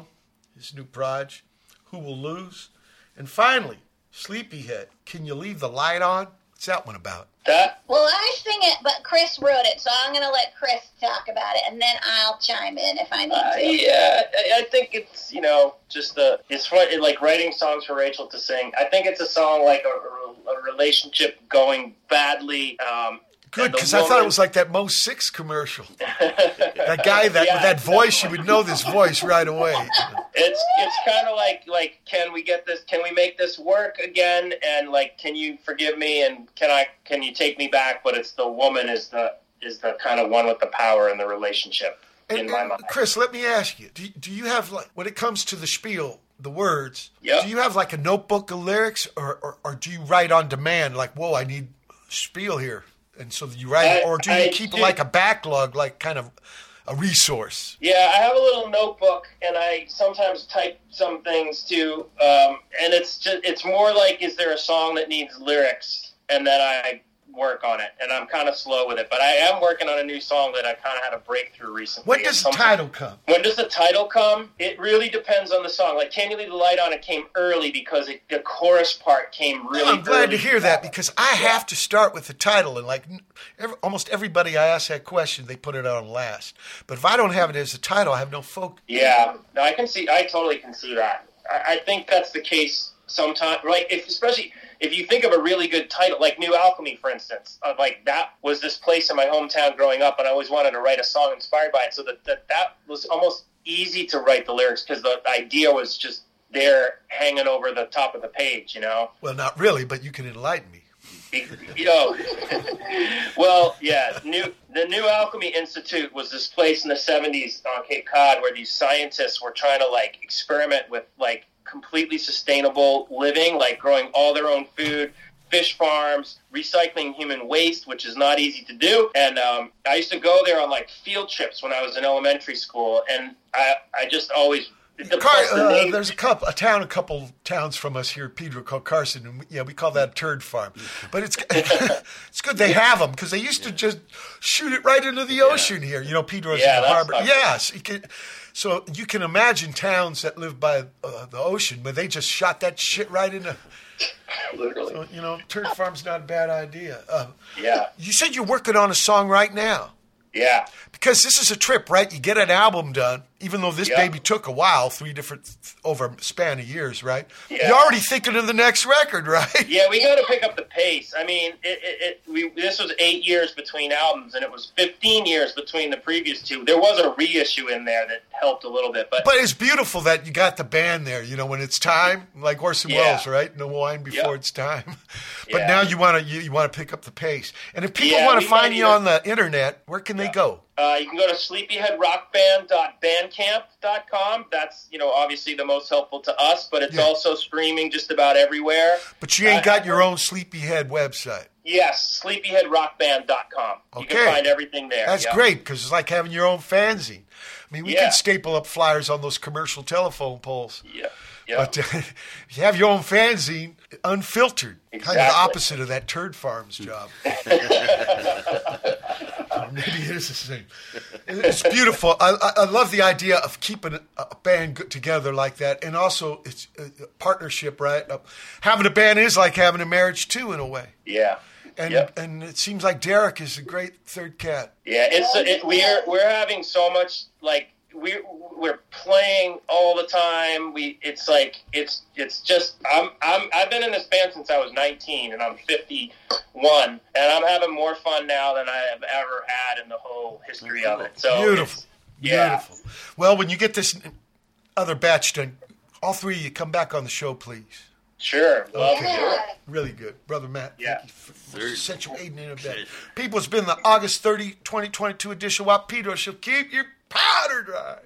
his new proj. Who Will Lose? And finally, Sleepyhead. Can you leave the light on? What's that one about? That Well, I sing it, but Chris wrote it, so I'm going to let Chris talk about it, and then I'll chime in if I need Uh, to. yeah, I, I think it's you know just the it's fun, it, like writing songs for Rachel to sing. I think it's a song like a, a relationship going badly. Um, Good, because I thought it was like that Mo Six commercial. that guy that Yeah. with that voice, you would know this voice right away. It's it's kind of like like can we get this? Can we make this work again? And like, can you forgive me? And can I? Can you take me back? But it's the woman is the is the kind of one with the power in the relationship in my mind. Chris, let me ask you: Do, do you have like when it comes to the spiel, the words? Yep. Do you have like a notebook of lyrics, or, or, or do you write on demand? Like, whoa, I need spiel here, and so you write, it, I- or do you I keep it like a backlog, like kind of a resource? Yeah, I have a little notebook, and I sometimes type some things too. Um, and it's just it's more like, is there a song that needs lyrics, and then I work on it. And I'm kind of slow with it, but I am working on a new song that I kind of had a breakthrough recently. When does the title come? When does the title come? It really depends on the song. Like "Can You Leave the Light On"? It came early because it, the chorus part came really. I'm glad to hear that because I have to start with the title, and like every, almost everybody I ask that question, they put it on last. But if I don't have it as a title, I have no focus. Yeah, no, I can see. I totally can see that. I, I think that's the case sometimes. Like, if especially if you think of a really good title, like New Alchemy, for instance, of like that was this place in my hometown growing up, and I always wanted to write a song inspired by it. So that that, that was almost easy to write the lyrics because the idea was just there, hanging over the top of the page. You know. Well, not really, but you can enlighten me. you know, well, yeah. New the New Alchemy Institute was this place in the '70s on Cape Cod where these scientists were trying to like experiment with like completely sustainable living, like growing all their own food, fish farms, recycling human waste, which is not easy to do. And um, I used to go there on like field trips when I was in elementary school, and I I just always. The, Car- the uh, there's a couple, a town, a couple towns from us here, Pedro, called Carson, and we, yeah, we call that a turd farm. But it's it's good they have them because they used to just shoot it right into the ocean here. You know, Pedro's Yeah, in the harbor. Yes, you can, so you can imagine towns that live by uh, the ocean, but they just shot that shit right into. Literally. So, you know, turd farm's not a bad idea. Uh, Yeah. you said you're working on a song right now. Yeah. Because this is a trip, right? You get an album done, even though this Yeah. baby took a while, three different over a span of years, right? Yeah. You're already thinking of the next record, right? Yeah, we got to pick up the pace. I mean, it, it, it, we, this was eight years between albums, and it was 15 years between the previous two. There was a reissue in there that helped a little bit, but, But it's beautiful that you got the band there. You know, when it's time, like Orson Yeah. Welles, right? No wine before Yep. it's time. But now you want to you, you want to pick up the pace. And if people want to find you on the internet, where can they go? Uh, you can go to sleepyheadrockband.bandcamp.com. That's you know obviously the most helpful to us, but it's Yeah. also streaming just about everywhere. But you ain't Uh, got your own Sleepyhead website. Yes, sleepyheadrockband.com. You can find everything there. That's yeah. great because it's like having your own fanzine. I mean, we Yeah. can staple up flyers on those commercial telephone poles. Yeah. Yeah. But uh, you have your own fanzine, unfiltered, kind of the opposite of that turd farm's job. Or maybe it is the same. It's beautiful. I, I, love the idea of keeping a, band together like that, and also it's a, a partnership, right? Uh, having a band is like having a marriage too, in a way. Yeah. And Yep. and it seems like Derek is a great third cat. Yeah, it's it, we're we're having so much like we're we're playing all the time. We it's like it's it's just I'm I'm I've been in this band since I was 19 and I'm 51 and I'm having more fun now than I have ever had in the whole history of it. So Beautiful. yeah. Beautiful. Well, when you get this other batch done, all three of you come back on the show, please. Sure, love Okay. to do it. Really good. Brother Matt, Yeah. thank you for, for accentuating in a bit. People, it's been the August 30, 2022 edition. Watt Pedro Show keep your powder dry.